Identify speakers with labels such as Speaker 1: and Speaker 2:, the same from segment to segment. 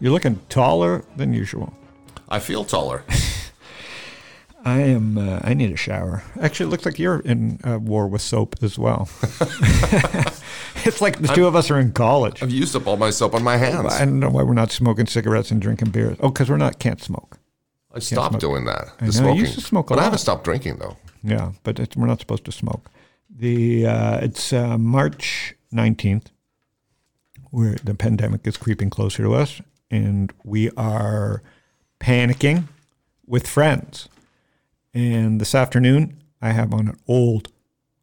Speaker 1: You're looking taller than usual.
Speaker 2: I feel taller.
Speaker 1: I am. Uh, I need a shower. Actually, it looks like you're in uh, war with soap as well. it's like the 2 of us are in college.
Speaker 2: I've used up all my soap on my hands.
Speaker 1: I don't know why we're not smoking cigarettes and drinking beer. Oh, because we're not can't smoke.
Speaker 2: I stopped
Speaker 1: smoke.
Speaker 2: doing that.
Speaker 1: I know,
Speaker 2: smoking.
Speaker 1: used to smoke a
Speaker 2: but I haven't stopped drinking though.
Speaker 1: Yeah, but it's, we're not supposed to smoke. The uh, it's uh, March nineteenth, where the pandemic is creeping closer to us, and we are panicking with friends. And this afternoon, I have on an old,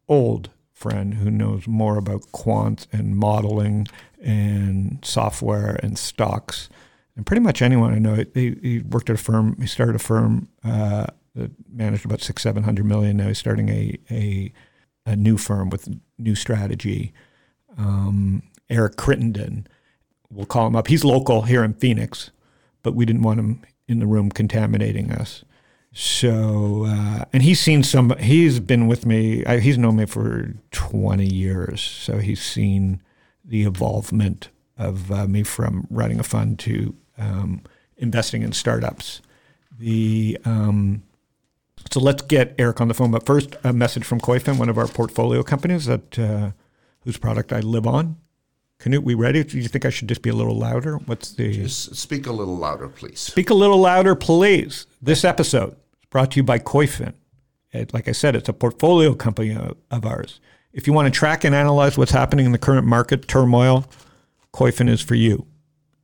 Speaker 1: old friend who knows more about quants and modeling and software and stocks and pretty much anyone I know. He, he worked at a firm. He started a firm uh, that managed about six, seven hundred million. Now he's starting a a, a new firm with new strategy. Um, Eric Crittenden, we'll call him up. He's local here in Phoenix, but we didn't want him in the room contaminating us. So, uh, and he's seen some. He's been with me. I, he's known me for twenty years. So he's seen the evolvement of uh, me from running a fund to um, investing in startups. The um, so let's get Eric on the phone. But first, a message from Koyfin, one of our portfolio companies that uh, whose product I live on. Canute, we ready? Do you think I should just be a little louder? What's the
Speaker 2: Just speak a little louder, please.
Speaker 1: Speak a little louder, please. This episode is brought to you by Koyfin. It, like I said, it's a portfolio company of, of ours. If you want to track and analyze what's happening in the current market turmoil, Koyfin is for you.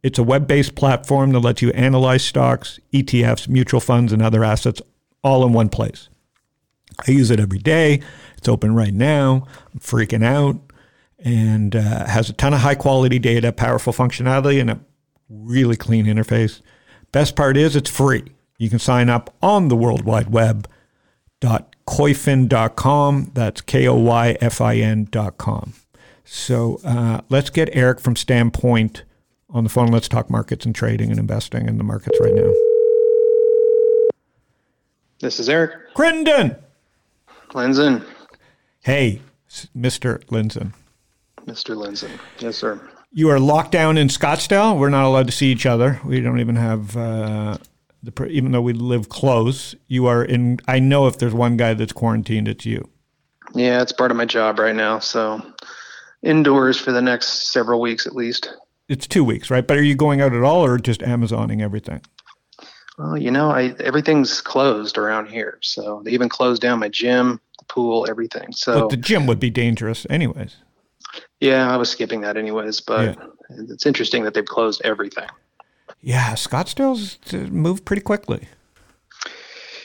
Speaker 1: It's a web based platform that lets you analyze stocks, ETFs, mutual funds, and other assets all in one place. I use it every day. It's open right now. I'm freaking out and uh, has a ton of high quality data, powerful functionality, and a really clean interface. Best part is it's free. You can sign up on the World Wide Web dot koyfin.com. That's K O Y F I N.com. So uh, let's get Eric from Standpoint on the phone. Let's talk markets and trading and investing in the markets right now.
Speaker 3: This is Eric
Speaker 1: Crittenden.
Speaker 3: Lindzen.
Speaker 1: Hey, Mr. Lindzen.
Speaker 3: Mr. Lindzen. Yes, sir.
Speaker 1: You are locked down in Scottsdale. We're not allowed to see each other. We don't even have uh, the pr- even though we live close. You are in. I know if there's one guy that's quarantined, it's you.
Speaker 3: Yeah, it's part of my job right now. So indoors for the next several weeks at least.
Speaker 1: It's two weeks, right? But are you going out at all, or just Amazoning everything?
Speaker 3: Well, you know, I everything's closed around here. So they even closed down my gym, the pool, everything. So
Speaker 1: But the gym would be dangerous, anyways.
Speaker 3: Yeah, I was skipping that anyways, but it's interesting that they've closed everything.
Speaker 1: Yeah, Scottsdale's moved pretty quickly.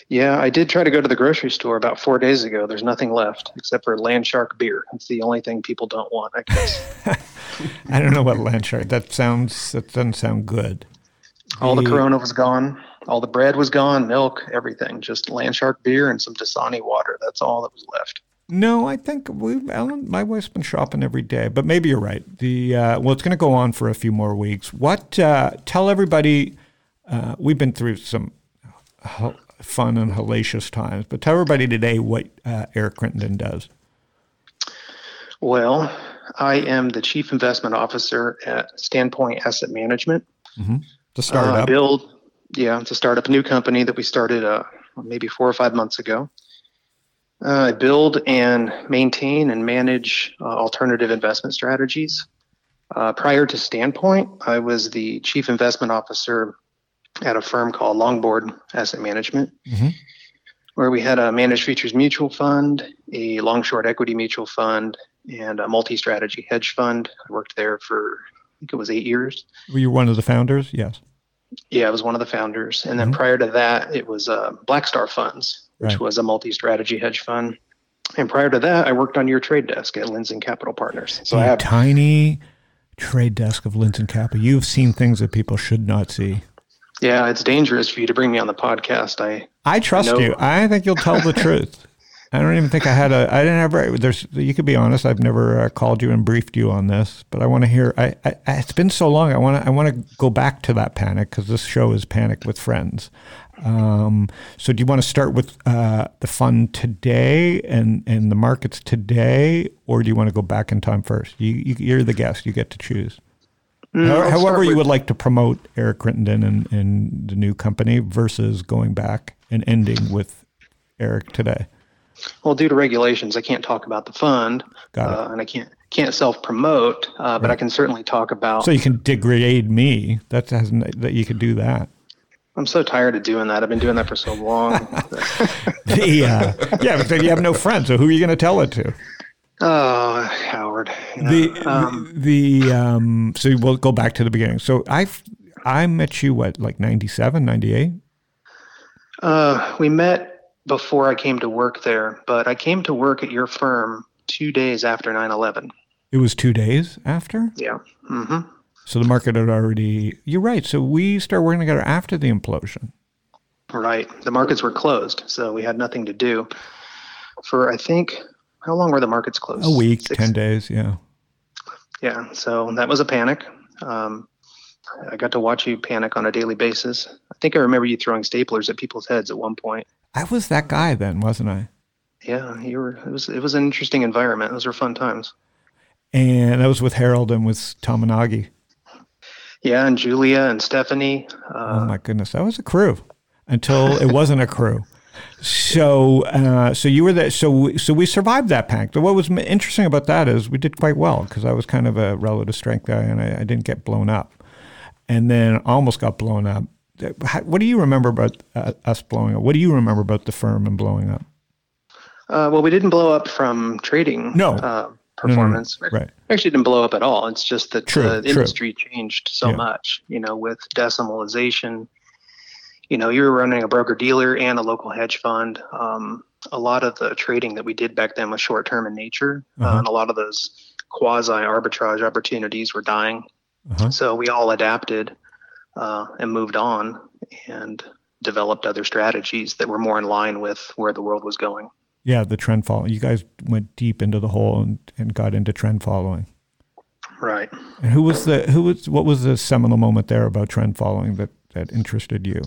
Speaker 3: Yeah, I did try to go to the grocery store about four days ago. There's nothing left except for Landshark beer. It's the only thing people don't want, I guess.
Speaker 1: I don't know about Landshark. That sounds that doesn't sound good.
Speaker 3: All the
Speaker 1: The-
Speaker 3: Corona was gone. All the bread was gone, milk, everything. Just Landshark beer and some Dasani water. That's all that was left.
Speaker 1: No, I think we. Ellen, my wife's been shopping every day, but maybe you're right. The uh, well, it's going to go on for a few more weeks. What? Uh, tell everybody. Uh, we've been through some fun and hellacious times, but tell everybody today what uh, Eric Crittenden does.
Speaker 3: Well, I am the chief investment officer at Standpoint Asset Management.
Speaker 1: To start
Speaker 3: Uh,
Speaker 1: up,
Speaker 3: build, yeah, to start up a new company that we started uh, maybe four or five months ago. Uh, I build and maintain and manage uh, alternative investment strategies. Uh, prior to Standpoint, I was the chief investment officer at a firm called Longboard Asset Management,
Speaker 1: Mhm.
Speaker 3: where we had a managed futures mutual fund, a long short equity mutual fund, and a multi strategy hedge fund. I worked there for, I think it was eight years.
Speaker 1: were you one of the founders? Yes.
Speaker 3: Yeah, I was one of the founders. And then
Speaker 1: Mhm.
Speaker 3: prior to that, it was uh, Black Star Funds, which
Speaker 1: Right.
Speaker 3: was a multi strategy hedge fund. And prior to that, I worked on your trade desk at Lindzen Capital Partners. So I
Speaker 1: a
Speaker 3: have,
Speaker 1: tiny trade desk of Lindzen Capital. You've seen things that people should not see.
Speaker 3: Yeah, it's dangerous for you to bring me on the podcast. I
Speaker 1: I trust you. I think you'll tell the truth. I don't even think I had a. I didn't ever. There's. You could be honest. I've never uh, called you and briefed you on this, but I want to hear. I, I. I- It's been so long. I want to. I want to go back to that panic because this show is panic with friends. Um, so, do you want to start with uh, the fund today and and the markets today, or do you want to go back in time first? You, you you're the guest. You get to choose.
Speaker 3: Mm,
Speaker 1: However, you would like to promote Eric Crittenden and, and the new company versus going back and ending with Eric today.
Speaker 3: Well, due to regulations, I can't talk about the fund, uh, and I can't can't self promote. Uh, But I can certainly talk about.
Speaker 1: So you can degrade me. That hasn't that you could do that.
Speaker 3: I'm so tired of doing that. I've been doing that for so long.
Speaker 1: The, uh, yeah, but then you have no friends. So who are you going to tell it to?
Speaker 3: oh, Howard. you know,
Speaker 1: The
Speaker 3: um,
Speaker 1: the um. So we'll go back to the beginning. So I I met you what like 97, 98?
Speaker 3: uh, we met before I came to work there, but I came to work at your firm two days after 9/11.
Speaker 1: It was two days after.
Speaker 3: Yeah. hmm
Speaker 1: So the market had already. You're right. So we started working together after the implosion.
Speaker 3: Right. The markets were closed, so we had nothing to do for I think how long were the markets closed?
Speaker 1: A week, ten days. Yeah.
Speaker 3: Yeah. So that was a panic. Um, I got to watch you panic on a daily basis. I think I remember you throwing staplers at people's heads at one point.
Speaker 1: I was that guy then, wasn't I?
Speaker 3: Yeah, you were. It was. It was an interesting environment. Those were fun times.
Speaker 1: And that was with Harold and with Tominagi.
Speaker 3: Yeah, and Julia and Stephanie.
Speaker 1: oh
Speaker 3: Uh,
Speaker 1: my goodness, that was a crew until it wasn't a crew. So, uh, so you were there. So, so we survived that panic. What was interesting about that is we did quite well because I was kind of a relative strength guy and I, I didn't get blown up, and then almost got blown up. What do you remember about uh, us blowing up? What do you remember about the firm and blowing up?
Speaker 3: uh, well, we didn't blow up from trading.
Speaker 1: No.
Speaker 3: Uh, performance.
Speaker 1: Right.
Speaker 3: Actually didn't blow up at all. It's just that
Speaker 1: True,
Speaker 3: the
Speaker 1: true.
Speaker 3: industry changed so
Speaker 1: Yeah.
Speaker 3: much. You know, with decimalization. You know, you were running a broker dealer and a local hedge fund. Um, a lot of the trading that we did back then was short term in nature,
Speaker 1: Uh-huh.
Speaker 3: uh, and a lot of those quasi arbitrage opportunities were dying.
Speaker 1: Uh-huh.
Speaker 3: So we all adapted uh, and moved on and developed other strategies that were more in line with where the world was going.
Speaker 1: Yeah, the trend following. You guys went deep into the hole and, and got into trend following.
Speaker 3: Right.
Speaker 1: And who was the who was what was the seminal moment there about trend following that that interested you?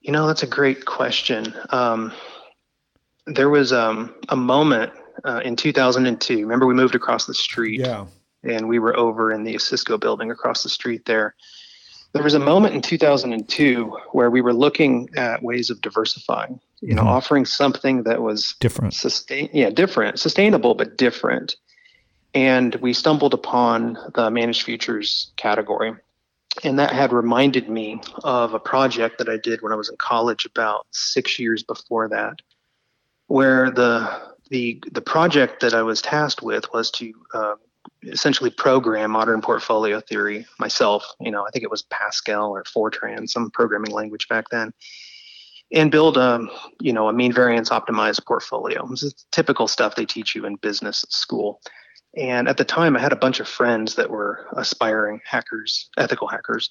Speaker 3: You know, that's a great question. Um, there was um, a moment uh, in 2002. Remember, we moved across the street Yeah. and we were over in the Cisco building across the street there. There was a moment in 2002 where we were looking at ways of diversifying, you know,
Speaker 1: Mhm.
Speaker 3: offering something that was
Speaker 1: different.
Speaker 3: sustain yeah different sustainable but different and we stumbled upon the managed futures category and that had reminded me of a project that i did when i was in college about six years before that where the the the project that i was tasked with was to uh, essentially program modern portfolio theory myself you know i think it was pascal or fortran some programming language back then and build a you know a mean variance optimized portfolio. Is typical stuff they teach you in business school. And at the time, I had a bunch of friends that were aspiring hackers, ethical hackers.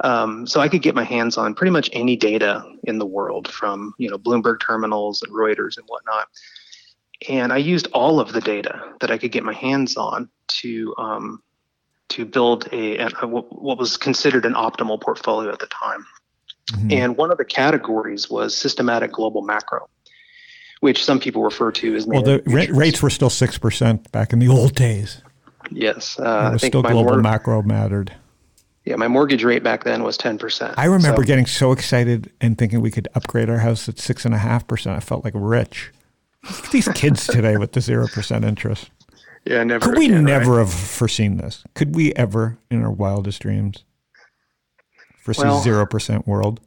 Speaker 3: Um, so I could get my hands on pretty much any data in the world, from you know Bloomberg terminals and Reuters and whatnot. And I used all of the data that I could get my hands on to um, to build a, a what was considered an optimal portfolio at the time.
Speaker 1: Mhm.
Speaker 3: And one of the categories was systematic global macro, which some people refer to as
Speaker 1: well, the ra- rates were still six percent back in the old days.
Speaker 3: Yes, uh,
Speaker 1: it was still global
Speaker 3: mor-
Speaker 1: macro mattered.
Speaker 3: yeah, my mortgage rate back then was ten percent.
Speaker 1: I remember getting so excited and thinking we could upgrade our house at six and a half percent. I felt like rich. Look at these kids today with the zero percent interest.
Speaker 3: yeah, never.
Speaker 1: Could we
Speaker 3: again, right?
Speaker 1: never have foreseen this? Could we ever, in our wildest dreams, foresee
Speaker 3: Well-
Speaker 1: zero percent world?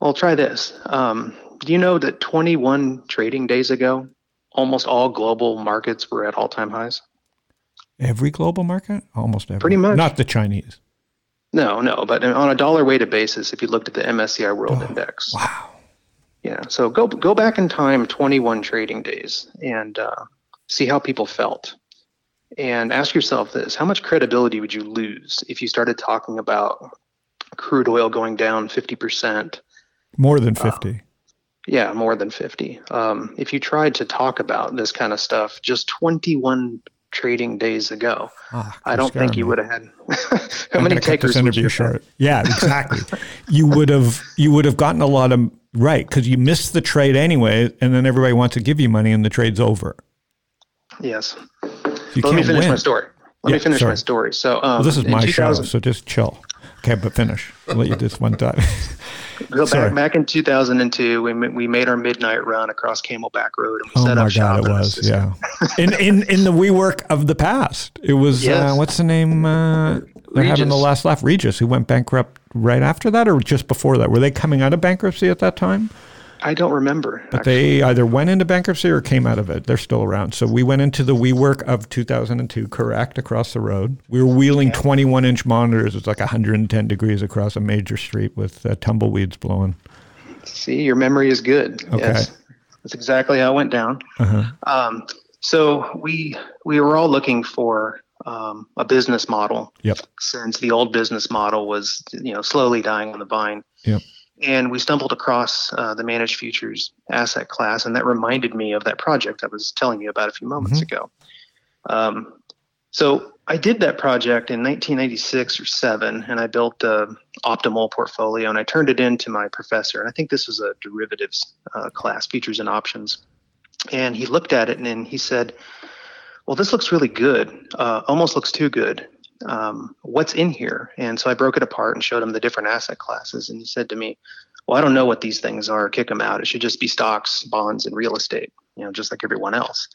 Speaker 3: Well, try this. Um, do you know that 21 trading days ago, almost all global markets were at all-time highs?
Speaker 1: Every global market, almost every.
Speaker 3: Pretty much.
Speaker 1: Not the Chinese.
Speaker 3: No, no, but on a dollar-weighted basis, if you looked at the MSCI World
Speaker 1: Oh,
Speaker 3: Index,
Speaker 1: Wow.
Speaker 3: Yeah. So go go back in time 21 trading days and uh, see how people felt. And ask yourself this: How much credibility would you lose if you started talking about crude oil going down 50%.
Speaker 1: More than 50.
Speaker 3: Yeah, more than 50. Um, if you tried to talk about this kind of stuff just 21 trading days ago,
Speaker 1: Ah,
Speaker 3: I don't think you
Speaker 1: me.
Speaker 3: would have had. how many
Speaker 1: gonna cut this
Speaker 3: takers would you
Speaker 1: short. Yeah, exactly. you would have you would have gotten a lot of right because you missed the trade anyway, and then everybody wants to give you money, and the trade's over.
Speaker 3: Yes.
Speaker 1: You
Speaker 3: Let me finish
Speaker 1: win.
Speaker 3: my story. Let
Speaker 1: Yeah,
Speaker 3: me finish
Speaker 1: sorry.
Speaker 3: my story. So, um,
Speaker 1: Well, this is
Speaker 3: in
Speaker 1: my show, so just chill. Okay, but finish. I'll let you do this one time.
Speaker 3: So back, back in 2002, we, we made our midnight run across Camelback Road and we
Speaker 1: oh
Speaker 3: set
Speaker 1: my
Speaker 3: up shop.
Speaker 1: god, it was yeah. In in in the WeWork of the past, it was uh, what's the name? Uh, they're having the last laugh. Regus, who went bankrupt right after that, or just before that? Were they coming out of bankruptcy at that time?
Speaker 3: I don't remember.
Speaker 1: But
Speaker 3: actually.
Speaker 1: they either went into bankruptcy or came out of it. They're still around. So we went into the WeWork of 2002, correct, across the road. We were wheeling 21 inch monitors. It's like 110 degrees across a major street with uh, tumbleweeds blowing.
Speaker 3: See, your memory is good.
Speaker 1: Okay.
Speaker 3: Yes, that's exactly how it went down.
Speaker 1: Uh-huh.
Speaker 3: Um, so we we were all looking for um, a business model
Speaker 1: Yep.
Speaker 3: since the old business model was you know slowly dying on the vine.
Speaker 1: Yep.
Speaker 3: And we stumbled across uh, the managed futures asset class, and that reminded me of that project I was telling you about a few moments ago. Um, so I did that project in 1996 or seven, and I built the optimal portfolio, and I turned it in to my professor. And I think this was a derivatives uh, class, futures and options. And he looked at it and then he said, "Well, this looks really good. Uh, almost looks too good. Um, what's in here?" And so I broke it apart and showed him the different asset classes. And he said to me, "Well, I don't know what these things are. Kick them out. It should just be stocks, bonds, and real estate. You know, just like everyone else."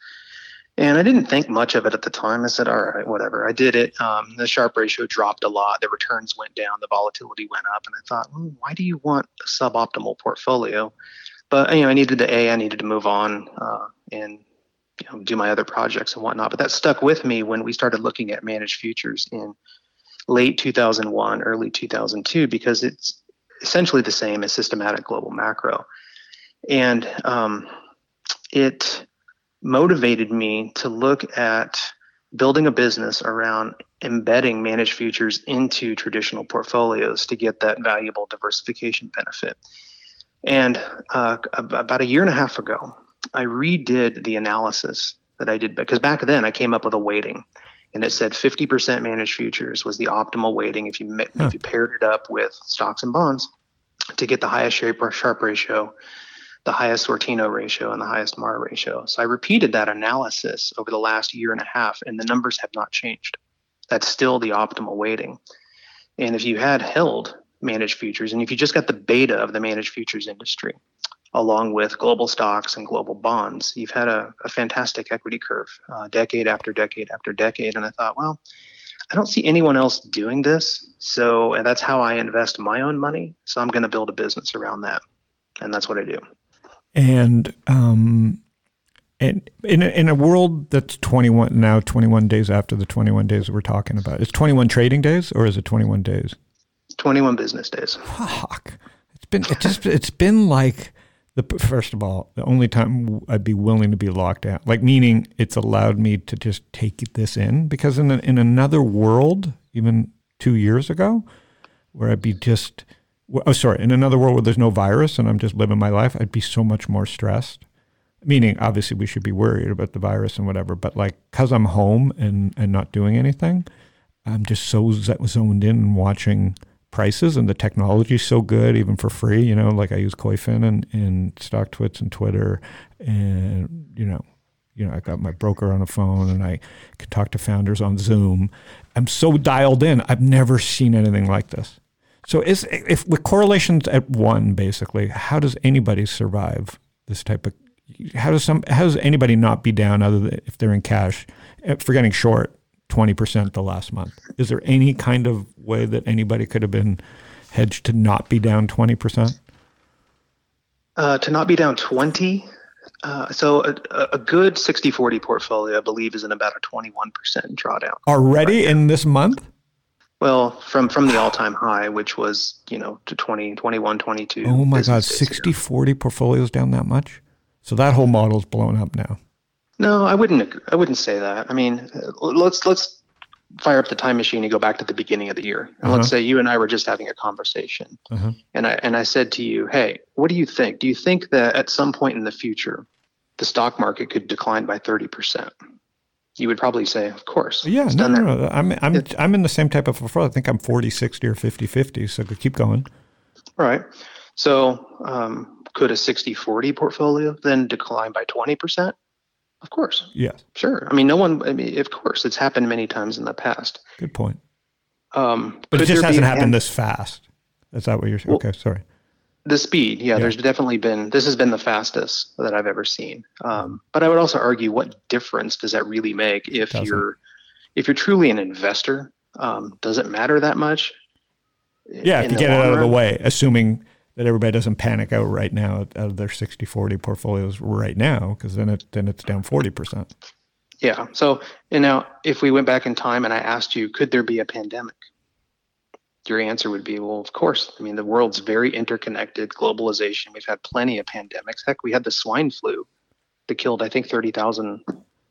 Speaker 3: And I didn't think much of it at the time. I said, all right, whatever. I did it. Um, the Sharpe ratio dropped a lot. The returns went down. The volatility went up. And I thought, well, why do you want a suboptimal portfolio? But you know, I needed the A. I needed to move on uh, and you know, do my other projects and whatnot. But that stuck with me when we started looking at managed futures in late 2001, early 2002, because it's essentially the same as systematic global macro. And um, it motivated me to look at building a business around embedding managed futures into traditional portfolios to get that valuable diversification benefit. And uh, about a year and a half ago, I redid the analysis that I did because back then I came up with a weighting, and it said 50% managed futures was the optimal weighting if you
Speaker 1: Huh.
Speaker 3: if you paired it up with stocks and bonds to get the highest shape or Sharpe ratio, the highest Sortino ratio, and the highest MAR ratio. So I repeated that analysis over the last year and a half, and the numbers have not changed. That's still the optimal weighting. And if you had held managed futures, and if you just got the beta of the managed futures industry, along with global stocks and global bonds, you've had a, a fantastic equity curve, uh, decade after decade after decade. And I thought, well, I don't see anyone else doing this. So and that's how I invest my own money. So I'm going to build a business around that. And that's what I do.
Speaker 1: And um, and in a, in a world that's 21 now, 21 days after the 21 days that we're talking about, is 21 trading days or is it 21 days?
Speaker 3: 21 business days.
Speaker 1: Fuck. It's been it just it's been like the first of all the only time I'd be willing to be locked out, like meaning it's allowed me to just take this in because in a, in another world, even two years ago, where I'd be just oh sorry, in another world where there's no virus and I'm just living my life, I'd be so much more stressed. Meaning, obviously, we should be worried about the virus and whatever, but like because I'm home and and not doing anything, I'm just so zoned in and watching prices and the technology's so good even for free you know like i use koyfin and, and stocktwits and twitter and you know you know i got my broker on the phone and i can talk to founders on zoom. I'm so dialed in. I've never seen anything like this. So is if with correlations at one basically how does anybody survive this type of how does some how does anybody not be down other than if they're in cash eh, for getting short 20% the last month. Is there any kind of way that anybody could have been hedged to not be down 20%?
Speaker 3: Uh, to not be down 20. Uh, so a, a good 60 40 portfolio, I believe, is in about a 21% drawdown.
Speaker 1: Already in this month?
Speaker 3: Well, from from the all time high, which was you know to 20, 21, 22.
Speaker 1: Oh my God,
Speaker 3: business days
Speaker 1: 60
Speaker 3: ago.
Speaker 1: 40 portfolios down that much? So that whole model's blown up now.
Speaker 3: No, I wouldn't. I wouldn't say that. I mean, uh, let's let's fire up the time machine and go back to the beginning of the year. And
Speaker 1: Uh-huh.
Speaker 3: let's say you and I were just having a conversation.
Speaker 1: Uh-huh.
Speaker 3: And I and I said to you, "Hey, what do you think? Do you think that at some point in the future the stock market could decline by 30%?" You would probably say, "Of course."
Speaker 1: Yeah, no, no, no. I'm I'm I'm in the same type of portfolio. I think I'm 40 60 or 50 50. So keep going.
Speaker 3: All right. So, um, could a 60-40 portfolio then decline by 20%? Of course.
Speaker 1: Yes.
Speaker 3: Sure. I mean, no one I mean, of course, it's happened many times in the past.
Speaker 1: Good point.
Speaker 3: Um,
Speaker 1: But it just hasn't happened this fast. Is that what you're saying?
Speaker 3: Well-
Speaker 1: okay, sorry.
Speaker 3: the speed yeah,
Speaker 1: Yeah.
Speaker 3: there's definitely been this has been the fastest that i've ever seen um, but i would also argue what difference does that really make if
Speaker 1: Doesn't.
Speaker 3: you're if you're truly an investor um, does it matter that much
Speaker 1: Yeah, if you get it out of the way, assuming that everybody doesn't panic out right now out of their 60 40 portfolios right now, because then, it, then it's down 40%.
Speaker 3: yeah. So you know, if we went back in time and i asked you could there be a pandemic? Your answer would be well of course. I mean the world's very interconnected globalization. We've had plenty of pandemics. Heck we had the swine flu that killed i think 30,000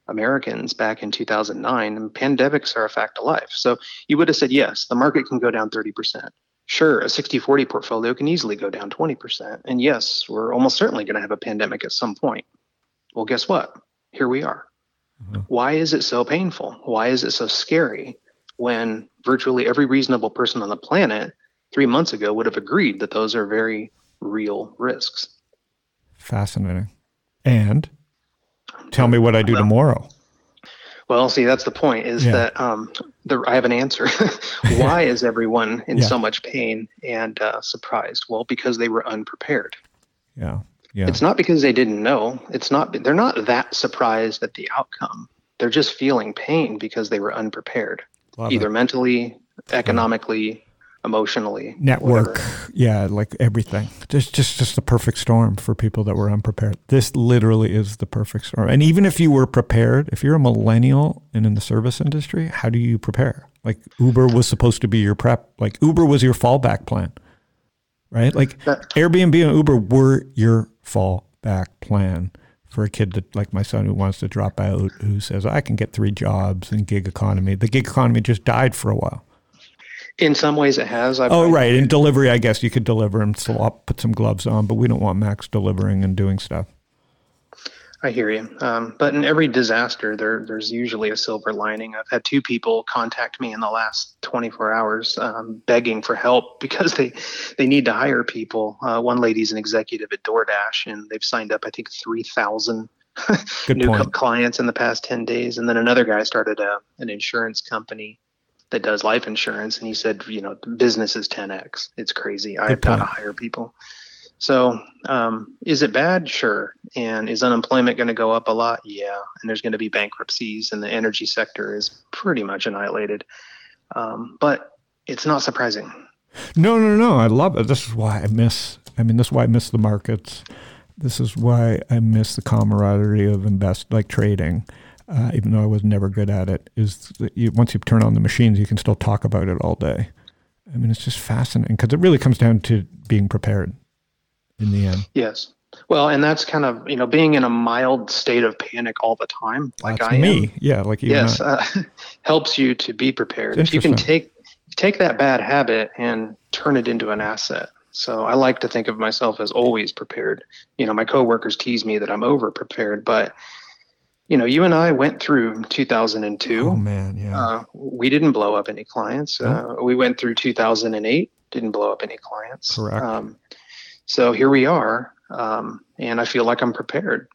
Speaker 3: Americans back in 2009 and pandemics are a fact of life. So you would have said yes the market can go down 30% sure a 60-40 portfolio can easily go down 20% and yes we're almost certainly going to have a pandemic at some point well guess what here we are
Speaker 1: Mhm.
Speaker 3: why is it so painful why is it so scary when virtually every reasonable person on the planet three months ago would have agreed that those are very real risks
Speaker 1: Fascinating. And tell me what I do tomorrow.
Speaker 3: Well, see, that's the point. Is
Speaker 1: Yeah.
Speaker 3: that um, the, I have an answer. Why is everyone in
Speaker 1: Yeah.
Speaker 3: so much pain and uh, surprised? Well, because they were unprepared.
Speaker 1: Yeah. Yeah.
Speaker 3: It's not because they didn't know. It's not. They're not that surprised at the outcome. They're just feeling pain because they were unprepared,
Speaker 1: Love
Speaker 3: either
Speaker 1: it.
Speaker 3: mentally, economically, emotionally.
Speaker 1: network.
Speaker 3: whatever.
Speaker 1: yeah like everything. Just just just the perfect storm for people that were unprepared. This literally is the perfect storm. And even if you were prepared if you're a millennial and in the service industry how do you prepare? Like uber was supposed to be your prep like uber was your fallback plan right? Like
Speaker 3: That-
Speaker 1: airbnb and uber were your fallback plan for a kid that like my son who wants to drop out who says i can get three jobs in gig economy. The gig economy just died for a while
Speaker 3: In some ways, it has. I
Speaker 1: Oh, right. In delivery, I guess you could deliver and swap, put some gloves on, but we don't want Max delivering and doing stuff.
Speaker 3: I hear you. Um, but in every disaster, there there's usually a silver lining. I've had two people contact me in the last 24 hours, um, begging for help because they they need to hire people. Uh, one lady's an executive at DoorDash, and they've signed up I think 3,000 new
Speaker 1: point.
Speaker 3: clients in the past 10 days. And then another guy started a, an insurance company that does life insurance, and he said, you know, business is 10x. It's crazy. I've got to hire people. So, um, is it bad? Sure. And is unemployment going to go up a lot? Yeah. And there's going to be bankruptcies, and the energy sector is pretty much annihilated. Um, but it's not surprising.
Speaker 1: No, no, no. I love it. This is why I miss. I mean, this is why I miss the markets. This is why I miss the camaraderie of invest like trading. Uh, even though I was never good at it, is that you, once you turn on the machines, you can still talk about it all day. I mean, it's just fascinating because it really comes down to being prepared in the end.
Speaker 3: Yes. Well, and that's kind of you know being in a mild state of panic all the time, like
Speaker 1: That's
Speaker 3: I
Speaker 1: me.
Speaker 3: am.
Speaker 1: Yeah, like you.
Speaker 3: yes, uh, helps you to be prepared. If you can take take that bad habit and turn it into an asset. So I like to think of myself as always prepared. You know, my coworkers tease me that I'm over prepared, but you know, you and I went through 2002.
Speaker 1: Oh man, yeah.
Speaker 3: Uh, we didn't blow up any clients. Uh, we went through 2008, didn't blow up any clients.
Speaker 1: Correct.
Speaker 3: Um, so here we are, um, and I feel like I'm prepared,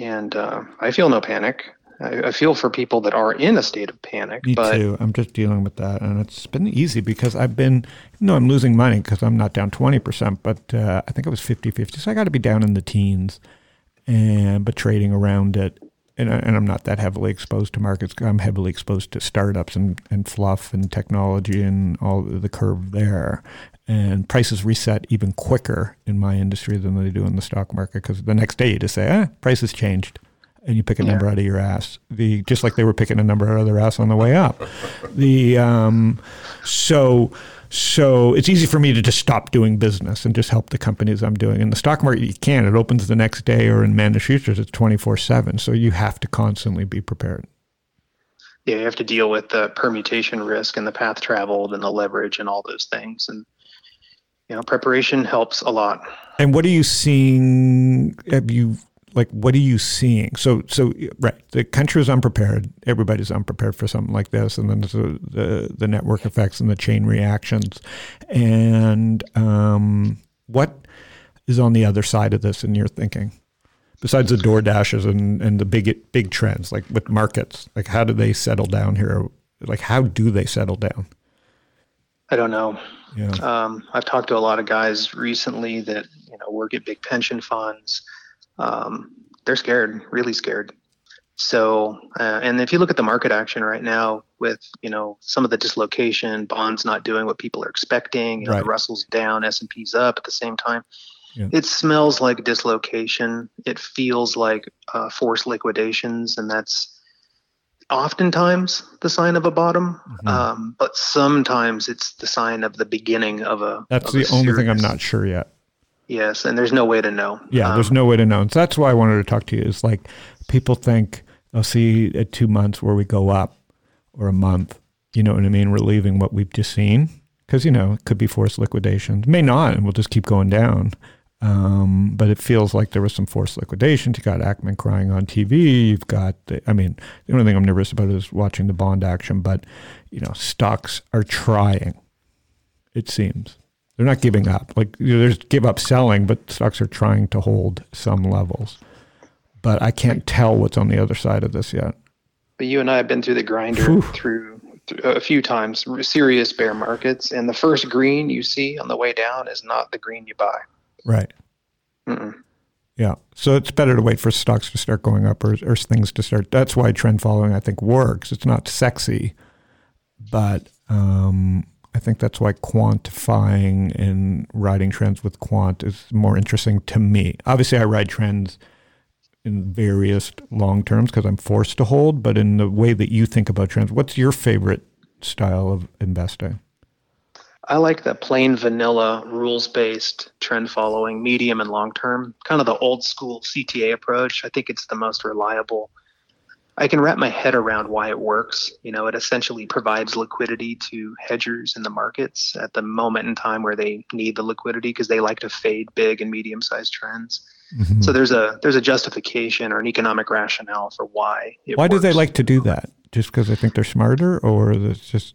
Speaker 3: and uh, I feel no panic. I, I feel for people that are in a state of panic,
Speaker 1: Me
Speaker 3: but
Speaker 1: too. I'm just dealing with that, and it's been easy because I've been, you know, I'm losing money because I'm not down 20%, but uh, I think it was 50 50. So I got to be down in the teens, and but trading around it. And, I- and I'm not that heavily exposed to markets. I'm heavily exposed to startups and, and fluff and technology and all the curve there. And prices reset even quicker in my industry than they do in the stock market because the next day you just say, ah, prices changed and you pick a
Speaker 3: Yeah.
Speaker 1: number out of your ass. The just like they were picking a number out of their ass on the way up. The um, so so it's easy for me to just stop doing business and just help the companies I'm doing. In the stock market, you can. It opens the next day, or in managed futures, it's twenty four seven. So you have to constantly be prepared.
Speaker 3: yeah, you have to deal with the permutation risk and the path traveled and the leverage and all those things. And you know, preparation helps a lot.
Speaker 1: And what are you seeing? Have you like what are you seeing? So so right, the country is unprepared. Everybody's unprepared for something like this, and then the the, the network effects and the chain reactions. And um, what is on the other side of this in your thinking? besides the door dashes and, and the big big trends like with markets like how do they settle down here like how do they settle down
Speaker 3: i don't know
Speaker 1: yeah.
Speaker 3: um, i've talked to a lot of guys recently that you know work at big pension funds um, they're scared really scared so uh, and if you look at the market action right now with you know some of the dislocation bonds not doing what people are expecting you know,
Speaker 1: Right.
Speaker 3: the russell's down s&p's up at the same time
Speaker 1: Yeah.
Speaker 3: it smells like dislocation it feels like uh, forced liquidations and that's oftentimes the sign of a bottom
Speaker 1: Mm-hmm.
Speaker 3: um, but sometimes it's the sign of the beginning of a
Speaker 1: that's
Speaker 3: of a
Speaker 1: the only thing i'm not sure yet
Speaker 3: yes and there's no way to know
Speaker 1: yeah
Speaker 3: Um,
Speaker 1: there's no way to know and so that's why i wanted to talk to you is like people think i'll see at two months where we go up or a month you know what i mean we're leaving what we've just seen because you know it could be forced liquidations may not and we'll just keep going down um, but it feels like there was some forced liquidations. You got Ackman crying on TV. You've got, the, I mean, the only thing I'm nervous about is watching the bond action. But you know, stocks are trying. It seems they're not giving up. Like you know, there's give up selling, but stocks are trying to hold some levels. But I can't tell what's on the other side of this yet.
Speaker 3: But you and I have been through the grinder
Speaker 1: Whew.
Speaker 3: through, a few times, serious bear markets, and the first green you see on the way down is not the green you buy.
Speaker 1: Right.
Speaker 3: Mm-mm.
Speaker 1: Yeah. So it's better to wait for stocks to start going up or, or things to start. That's why trend following, I think, works. It's not sexy, but um, I think that's why quantifying and riding trends with quant is more interesting to me. Obviously, I ride trends in various long terms because I'm forced to hold, but in the way that you think about trends, what's your favorite style of investing?
Speaker 3: I like the plain vanilla rules based trend following, medium and long term, kind of the old school CTA approach. I think it's the most reliable. I can wrap my head around why it works. You know, it essentially provides liquidity to hedgers in the markets at the moment in time where they need the liquidity because they like to fade big and medium sized trends.
Speaker 1: Mhm.
Speaker 3: So there's a there's a justification or an economic rationale for why it
Speaker 1: why do they like to do that? Just because they think they're smarter, or it's just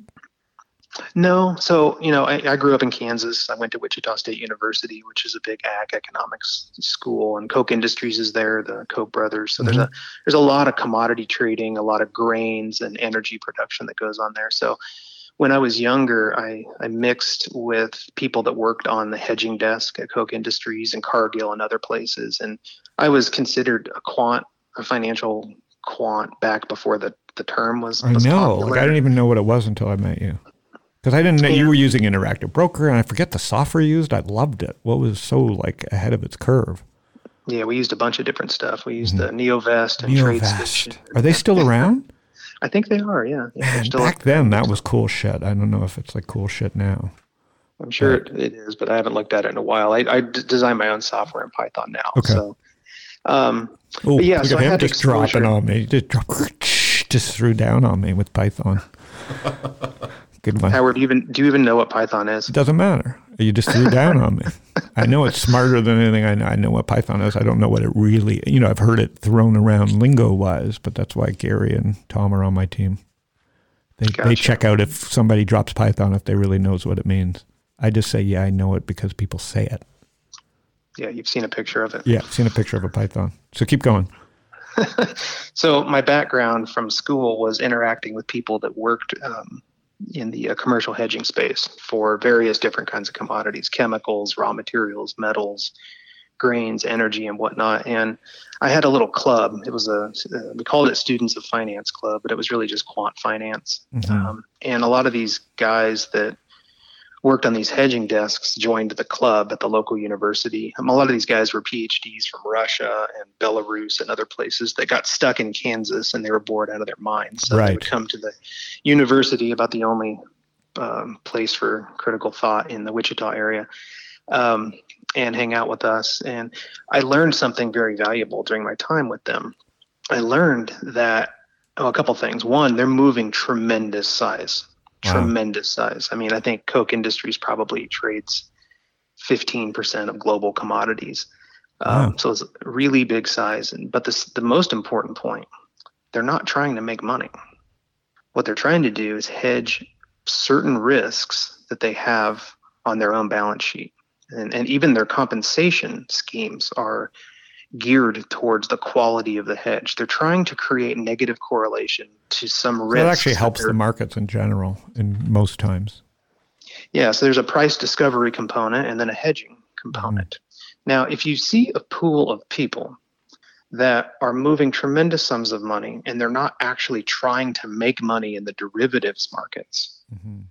Speaker 3: No, so you know, I, I grew up in Kansas. I went to Wichita State University, which is a big ag economics school, and Koch Industries is there, the Koch brothers. So there's mm-hmm. a there's a lot of commodity trading, a lot of grains and energy production that goes on there. So when I was younger, I, I mixed with people that worked on the hedging desk at Koch Industries and Cargill and other places, and I was considered a quant, a financial quant back before the the term was.
Speaker 1: I
Speaker 3: was
Speaker 1: know.
Speaker 3: popular.
Speaker 1: Like I didn't even know what it was until I met you. Because I didn't know you were using Interactive Broker, and I forget the software you used. I loved it. What was so like ahead of its curve?
Speaker 3: Yeah, we used a bunch of different stuff. We used the NeoVest and TradeStation.
Speaker 1: Mm-hmm. Are they still around?
Speaker 3: I think they are. Yeah, yeah
Speaker 1: Man,
Speaker 3: still.
Speaker 1: back then, that was cool shit. I don't know if it's like cool shit now.
Speaker 3: I'm sure it, it is, but I haven't looked at it in a while. I, I d- design my own software in Python now.
Speaker 1: Okay.
Speaker 3: So, um,
Speaker 1: Oh,
Speaker 3: But yeah, so I had
Speaker 1: just dropping
Speaker 3: exposure.
Speaker 1: on me. Just drop, just threw down on me with Python. Good one.
Speaker 3: Howard, do you even do you even know what Python is?
Speaker 1: It doesn't matter. You just threw down on me. I know it's smarter than anything I know. I know what Python is. I don't know what it really, you know, I've heard it thrown around lingo wise, but that's why Gary and Tom are on my team. They, they check out if somebody drops Python if they really knows what it means. I just say, yeah, I know it because people say it.
Speaker 3: Yeah, you've seen a picture of it.
Speaker 1: Yeah, I've seen a picture of a Python. So keep going.
Speaker 3: So my background from school was interacting with people that worked um, in the uh, commercial hedging space for various different kinds of commodities, chemicals, raw materials, metals, grains, energy, and whatnot. And I had a little club. It was a uh, we called it Students of Finance Club, but it was really just quant finance.
Speaker 1: Mhm.
Speaker 3: Um, and a lot of these guys that worked on these hedging desks joined the club at the local university. Um, a lot of these guys were PhDs from Russia and Belarus and other places that got stuck in Kansas and they were bored out of their minds. So they
Speaker 1: Right.
Speaker 3: would come to the university, about the only um, place for critical thought in the Wichita area, um, and hang out with us. And I learned something very valuable during my time with them. I learned that Oh, a couple things. One, they're moving tremendous size,
Speaker 1: Wow.
Speaker 3: tremendous size. I mean, I think Koch Industries probably trades 15% of global commodities. Um,
Speaker 1: Wow.
Speaker 3: So it's really big size. And, but this, the most important point, they're not trying to make money. What they're trying to do is hedge certain risks that they have on their own balance sheet. And, and even their compensation schemes are geared towards the quality of the hedge. They're trying to create negative correlation to some
Speaker 1: So
Speaker 3: risk.
Speaker 1: that actually helps the markets in general in most times.
Speaker 3: Yeah, so there's a price discovery component and then a hedging component. Now, if you see a pool of people that are moving tremendous sums of money and they're not actually trying to make money in the derivatives markets,
Speaker 1: Mhm.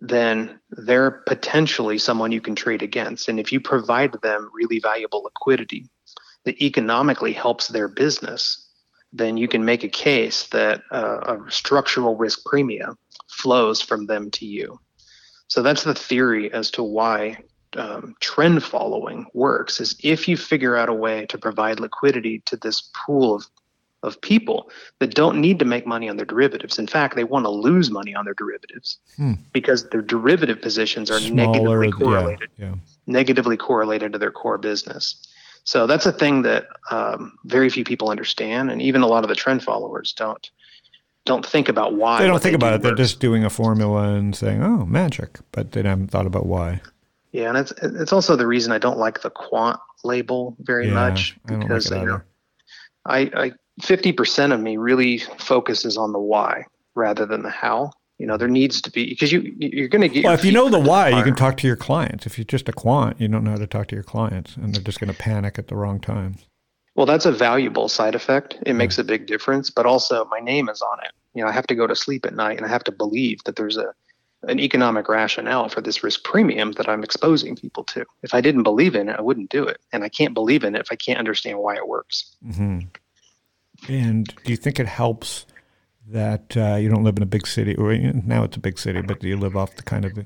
Speaker 3: then they're potentially someone you can trade against. And if you provide them really valuable liquidity that economically helps their business, then you can make a case that uh, a structural risk premium flows from them to you. So that's the theory as to why um, trend following works is if you figure out a way to provide liquidity to this pool of of people that don't need to make money on their derivatives. In fact, they want to lose money on their derivatives
Speaker 1: Hmm.
Speaker 3: because their derivative positions are
Speaker 1: Smaller,
Speaker 3: negatively
Speaker 1: yeah,
Speaker 3: correlated,
Speaker 1: yeah.
Speaker 3: negatively correlated to their core business. So that's a thing that um, very few people understand, and even a lot of the trend followers don't don't think about why.
Speaker 1: They don't think about
Speaker 3: do
Speaker 1: it. They're just doing a formula and saying, "Oh, magic," but they haven't thought about why.
Speaker 3: Yeah, and it's it's also the reason I don't like the quant label very
Speaker 1: Yeah,
Speaker 3: much
Speaker 1: I like
Speaker 3: because you know. I I fifty percent of me really focuses on the why rather than the how. You know, there needs to be because you you're going to get.
Speaker 1: Well, if you know the why, you can talk to your clients. If you're just a quant, you don't know how to talk to your clients, and they're just going to panic at the wrong time.
Speaker 3: Well, that's a valuable side effect. It makes a big difference, but also my name is on it. You know, I have to go to sleep at night and I have to believe that there's a an economic rationale for this risk premium that I'm exposing people to. If I didn't believe in it, I wouldn't do it. And I can't believe in it if I can't understand why it works.
Speaker 1: mm-hmm. And do you think it helps that uh, you don't live in a big city? Or now it's a big city, but do you live off the kind of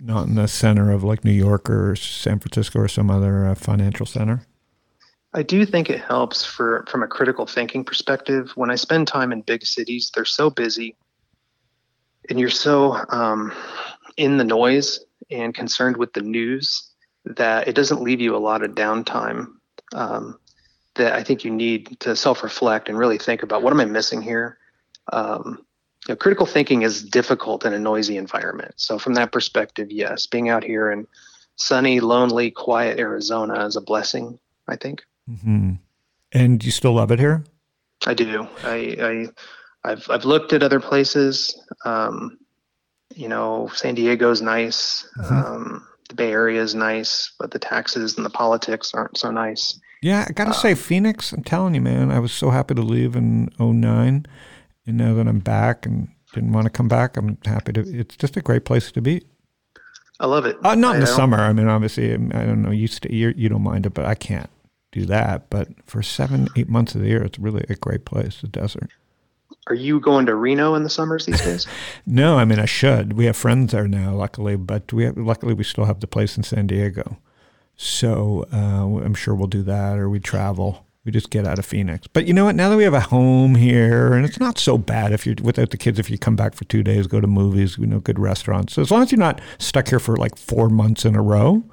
Speaker 1: not in the center of like New York or San Francisco or some other uh, financial center?
Speaker 3: I do think it helps for from a critical thinking perspective. When I spend time in big cities, they're so busy, and you're so um, in the noise and concerned with the news that it doesn't leave you a lot of downtime. Um, that I think you need to self-reflect and really think about what am I missing here. Um, you know, critical thinking is difficult in a noisy environment. So from that perspective, yes, being out here in sunny, lonely, quiet Arizona is a blessing. I think.
Speaker 1: Mm-hmm. And you still love it here?
Speaker 3: I do. I, I I've I've looked at other places. Um, you know, San Diego's nice.
Speaker 1: Mhm.
Speaker 3: Um, the Bay Area is nice, but the taxes and the politics aren't so nice.
Speaker 1: Yeah, I gotta say, Phoenix. I'm telling you, man, I was so happy to leave in 09. And now that I'm back and didn't want to come back, I'm happy to. It's just a great place to be.
Speaker 3: I love it.
Speaker 1: Uh, not in
Speaker 3: I
Speaker 1: the
Speaker 3: don't-
Speaker 1: summer. I mean, obviously, I don't know. You stay, you you don't mind it, but I can't do that. But for seven, eight months of the year, it's really a great place. The desert.
Speaker 3: Are you going to Reno in the summers these days?
Speaker 1: No, I mean I should. We have friends there now, luckily, but we have, luckily we still have the place in San Diego. So uh, I'm sure we'll do that, or we travel. We just get out of Phoenix. But you know what? Now that we have a home here, and it's not so bad if you're without the kids. If you come back for two days, go to movies, you know, good restaurants. So as long as you're not stuck here for like four months in a row,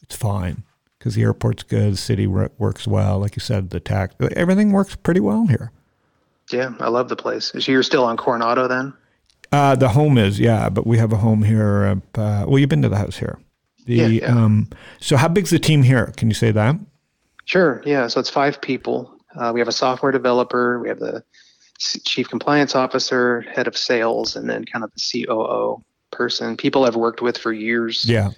Speaker 1: it's fine because the airport's good, the city wo- works well. Like you said, the tax, everything works pretty well here.
Speaker 3: yeah, I love the place. So you're still on Coronado then?
Speaker 1: Uh, the home is, yeah, but we have a home here. Uh, well, you've been to the house here. The,
Speaker 3: Yeah, yeah.
Speaker 1: Um, so how big's the team here? Can you say that?
Speaker 3: Sure. Yeah. So it's five people. Uh, we have a software developer. We have the chief compliance officer, head of sales, and then kind of the COO person. People I've worked with for years.
Speaker 1: Yeah.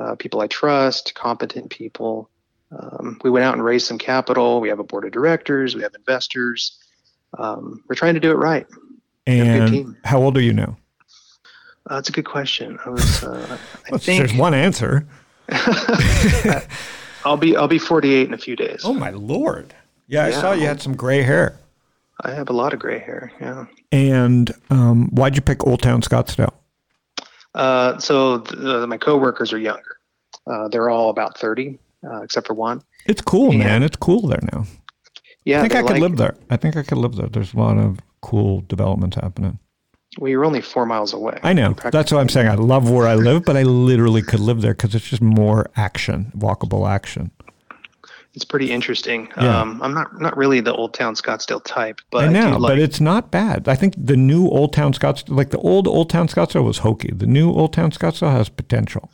Speaker 3: Uh, people I trust, competent people. Um, we went out and raised some capital. We have a board of directors. We have investors. Um, we're trying to do it right. have a good
Speaker 1: And how old are you now?
Speaker 3: Uh, that's a good question. I was. Uh, I think
Speaker 1: There's one answer.
Speaker 3: I'll be. I'll be 48 in a few days.
Speaker 1: Oh my lord! Yeah, I
Speaker 3: Yeah.
Speaker 1: saw you had some gray hair.
Speaker 3: I have a lot of gray hair. Yeah.
Speaker 1: And um, why'd you pick Old Town Scottsdale?
Speaker 3: Uh, so th- uh, my coworkers are younger. Uh, they're all about 30, uh, except for one.
Speaker 1: It's cool,
Speaker 3: Yeah.
Speaker 1: man. It's cool there now.
Speaker 3: Yeah,
Speaker 1: I think I could
Speaker 3: like-
Speaker 1: live there. I think I could live there. There's a lot of cool developments happening.
Speaker 3: Well, you're only four miles away.
Speaker 1: I know. That's what I'm saying. I love where I live, but I literally could live there because it's just more action, walkable action.
Speaker 3: It's pretty interesting.
Speaker 1: Yeah.
Speaker 3: Um, I'm not not really the Old Town Scottsdale type, but
Speaker 1: I
Speaker 3: I,
Speaker 1: know,
Speaker 3: do like
Speaker 1: but it's not bad. I think the new Old Town Scottsdale, like the old Old Town Scottsdale was hokey. The new Old Town Scottsdale has potential.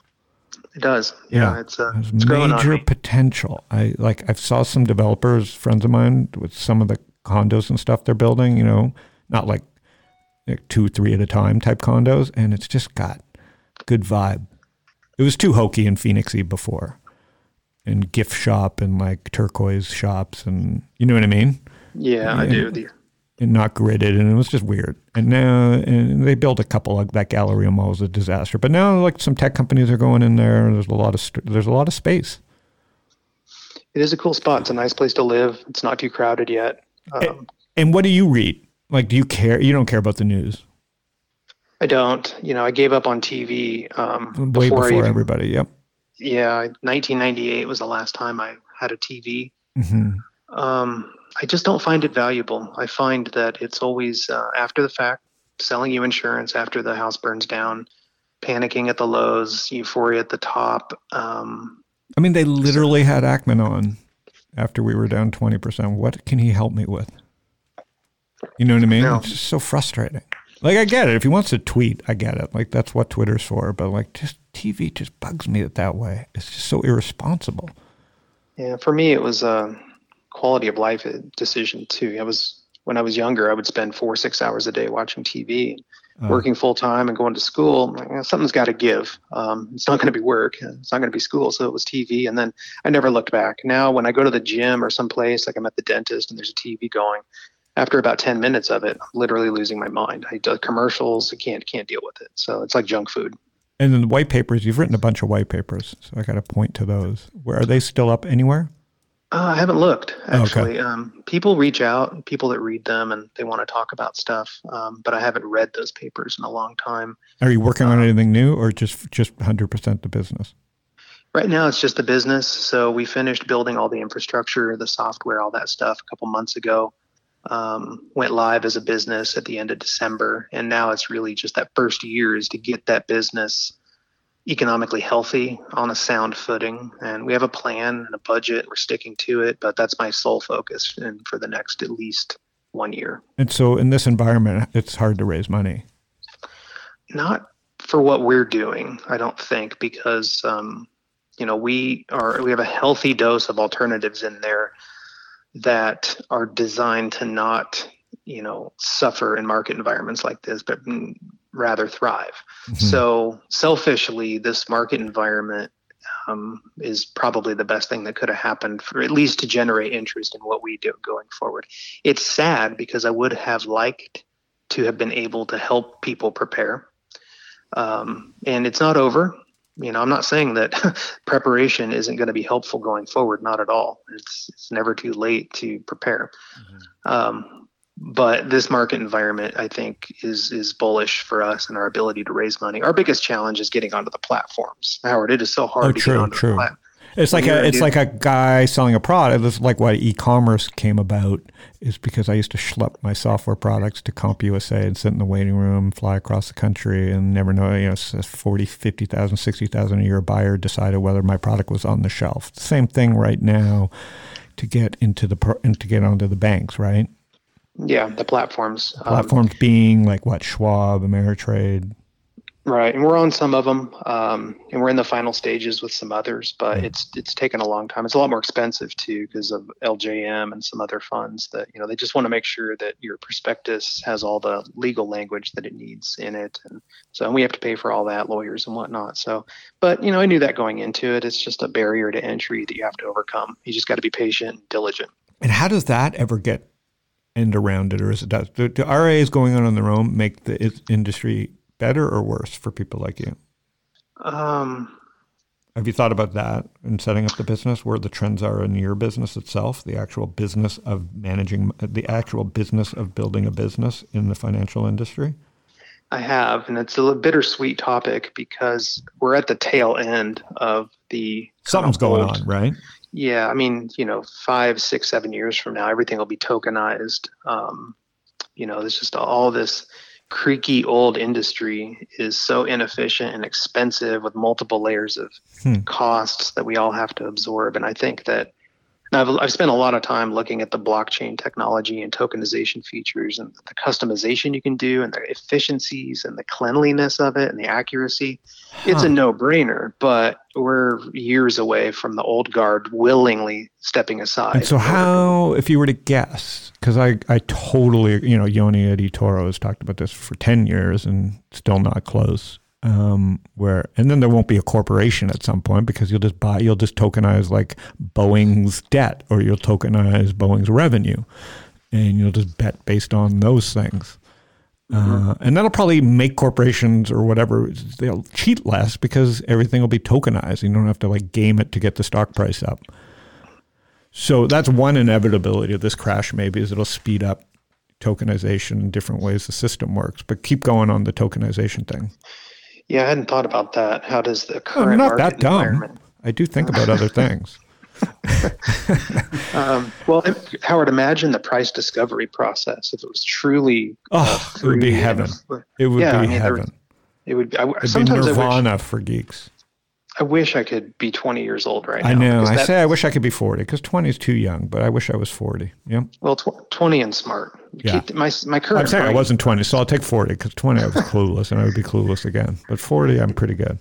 Speaker 3: it does.
Speaker 1: Yeah.
Speaker 3: Yeah, it's uh, it's
Speaker 1: major potential. I like. I saw some developers, friends of mine, with some of the condos and stuff they're building. You know, not like, like two, three at a time type condos, and it's just got good vibe. It was too hokey and Phoenixy before, and gift shop and like turquoise shops, and you know what I mean.
Speaker 3: Yeah, I do.
Speaker 1: And not gridded, and it was just weird. And now, and they built a couple of that Galleria Mall was a disaster. But now, like some tech companies are going in there. There's a lot of st- there's a lot of space.
Speaker 3: it is a cool spot. It's a nice place to live. It's not too crowded yet. Um,
Speaker 1: And what do you read? Like, do you care? You don't care about the news
Speaker 3: I don't. You know, I gave up on TV um,
Speaker 1: way
Speaker 3: before,
Speaker 1: before,
Speaker 3: even,
Speaker 1: everybody. Yep.
Speaker 3: Yeah, 1998 was the last time I had a TV.
Speaker 1: hmm
Speaker 3: Um, I just don't find it valuable. I find that it's always uh, after the fact, selling you insurance after the house burns down, panicking at the lows, euphoria at the top. Um,
Speaker 1: I mean, they literally had Ackman on after we were down twenty percent. What can he help me with? You know what I mean?
Speaker 3: No.
Speaker 1: It's just so frustrating. Like, I get it. If he wants to tweet, I get it. Like, that's what Twitter's for. But like, just TV just bugs me that way. It's just so irresponsible.
Speaker 3: yeah, for me, it was a quality of life decision too. I was when I was younger, I would spend four six hours a day watching TV.
Speaker 1: Uh,
Speaker 3: working full time and going to school, like, eh, something's got to give. Um, it's not going to be work. It's not going to be school. So it was TV. And then I never looked back. Now, when I go to the gym or someplace, like I'm at the dentist and there's a TV going, after about 10 minutes of it, I'm literally losing my mind. I do commercials. I can't, can't deal with it. So it's like junk food.
Speaker 1: And then the white papers, you've written a bunch of white papers, so I got to point to those. Where are they still up anywhere?
Speaker 3: Uh, I haven't looked
Speaker 1: Okay.
Speaker 3: actually. Um, people reach out, people that read them, and they want to talk about stuff. Um, but I haven't read those papers in a long time.
Speaker 1: Are you working on anything new, or just just hundred percent the business?
Speaker 3: Right now, it's just the business. So we finished building all the infrastructure, the software, all that stuff a couple months ago. Um, went live as a business at the end of December, and now it's really just that first year is to get that business economically healthy on a sound footing. And we have a plan and a budget. We're sticking to it, but that's my sole focus, and for the next at least one year.
Speaker 1: And so, in this environment, it's hard to raise money.
Speaker 3: not for what we're doing i don't think because um, you know we are we have a healthy dose of alternatives in there that are designed to not you know suffer in market environments like this but rather thrive
Speaker 1: Mhm.
Speaker 3: so selfishly this market environment um, is probably the best thing that could have happened for at least to generate interest in what we do going forward it's sad because i would have liked to have been able to help people prepare um, and it's not over. You know, I'm not saying that preparation isn't going to be helpful going forward. Not at all. It's it's never too late to prepare. Um, but this market environment, I think, is is bullish for us and our ability to raise money. Our biggest challenge is getting onto the platforms. Howard, it is so hard
Speaker 1: Oh,
Speaker 3: to
Speaker 1: true,
Speaker 3: get onto
Speaker 1: true.
Speaker 3: the platform.
Speaker 1: It's like a it's like a guy selling a product. It's like why e-commerce came about is because I used to schlep my software products to CompUSA and sit in the waiting room, fly across the country, and never know. You know, s- 40, 50,000, 60,000 a year buyer decided whether my product was on the shelf. Same thing right now to get into the pro- and to get onto the banks, right?
Speaker 3: Yeah, the platforms. Um,
Speaker 1: Platforms being like what Schwab, Ameritrade.
Speaker 3: Right, and we're on some of them, um, and we're in the final stages with some others. But it's it's taken a long time. It's a lot more expensive too because of LJM and some other funds that you know they just want to make sure that your prospectus has all the legal language that it needs in it, and so we have to pay for all that, lawyers and whatnot. So, but you know, I knew that going into it. It's just a barrier to entry that you have to overcome. You just got to be patient, and diligent.
Speaker 1: And how does that ever get end around it, or is it does do, do RAs going on on their own make the industry better or worse for people like you?
Speaker 3: Um,
Speaker 1: Have you thought about that in setting up the business, where the trends are in your business itself, the actual business of managing, the actual business of building a business in the financial industry?
Speaker 3: I have, and it's a little bittersweet topic because we're at the tail end of the of
Speaker 1: Something's going on, right?
Speaker 3: Yeah, I mean, you know, five, six, seven years from now, everything will be tokenized. Um, You know, there's just all this creaky old industry is so inefficient and expensive with multiple layers of
Speaker 1: Hmm.
Speaker 3: costs that we all have to absorb. And I think that and I've, I've spent a lot of time looking at the blockchain technology and tokenization features and the customization you can do and the efficiencies and the cleanliness of it and the accuracy. It's a no brainer, but we're years away from the old guard willingly stepping aside.
Speaker 1: And so,
Speaker 3: in order to-
Speaker 1: how, if you were to guess, because I, I totally, you know, Yoni at eToro has talked about this for 10 years and still not close. Um, where, and then there won't be a corporation at some point because you'll just buy, you'll just tokenize like Boeing's debt or you'll tokenize Boeing's revenue and you'll just bet based on those things. Uh, and that'll probably make corporations or whatever they'll cheat less because everything will be tokenized. You don't have to like game it to get the stock price up. So that's one inevitability of this crash. Maybe is it'll speed up tokenization in different ways the system works. But keep going on the tokenization thing.
Speaker 3: Yeah, I hadn't thought about that. How does the
Speaker 1: I'm
Speaker 3: current
Speaker 1: not
Speaker 3: market
Speaker 1: that dumb.
Speaker 3: environment?
Speaker 1: I do think about other things.
Speaker 3: Um, well, Howard, imagine the price discovery process if it was truly.
Speaker 1: Oh, it would be heaven. It would
Speaker 3: Yeah,
Speaker 1: be
Speaker 3: I mean,
Speaker 1: heaven.
Speaker 3: It would. Be, I,
Speaker 1: It'd be
Speaker 3: sometimes wish,
Speaker 1: nirvana for geeks.
Speaker 3: I wish I could be 20 years old right now.
Speaker 1: I know. I
Speaker 3: that-
Speaker 1: say I wish I could be 40 because 20 is too young, but I wish I was 40. Yeah.
Speaker 3: Well, tw- 20 and smart.
Speaker 1: Yeah.
Speaker 3: Keep, my my current.
Speaker 1: I'm saying I wasn't 20, so I'll take 40 because 20 I was clueless and I would be clueless again. But 40, I'm pretty good.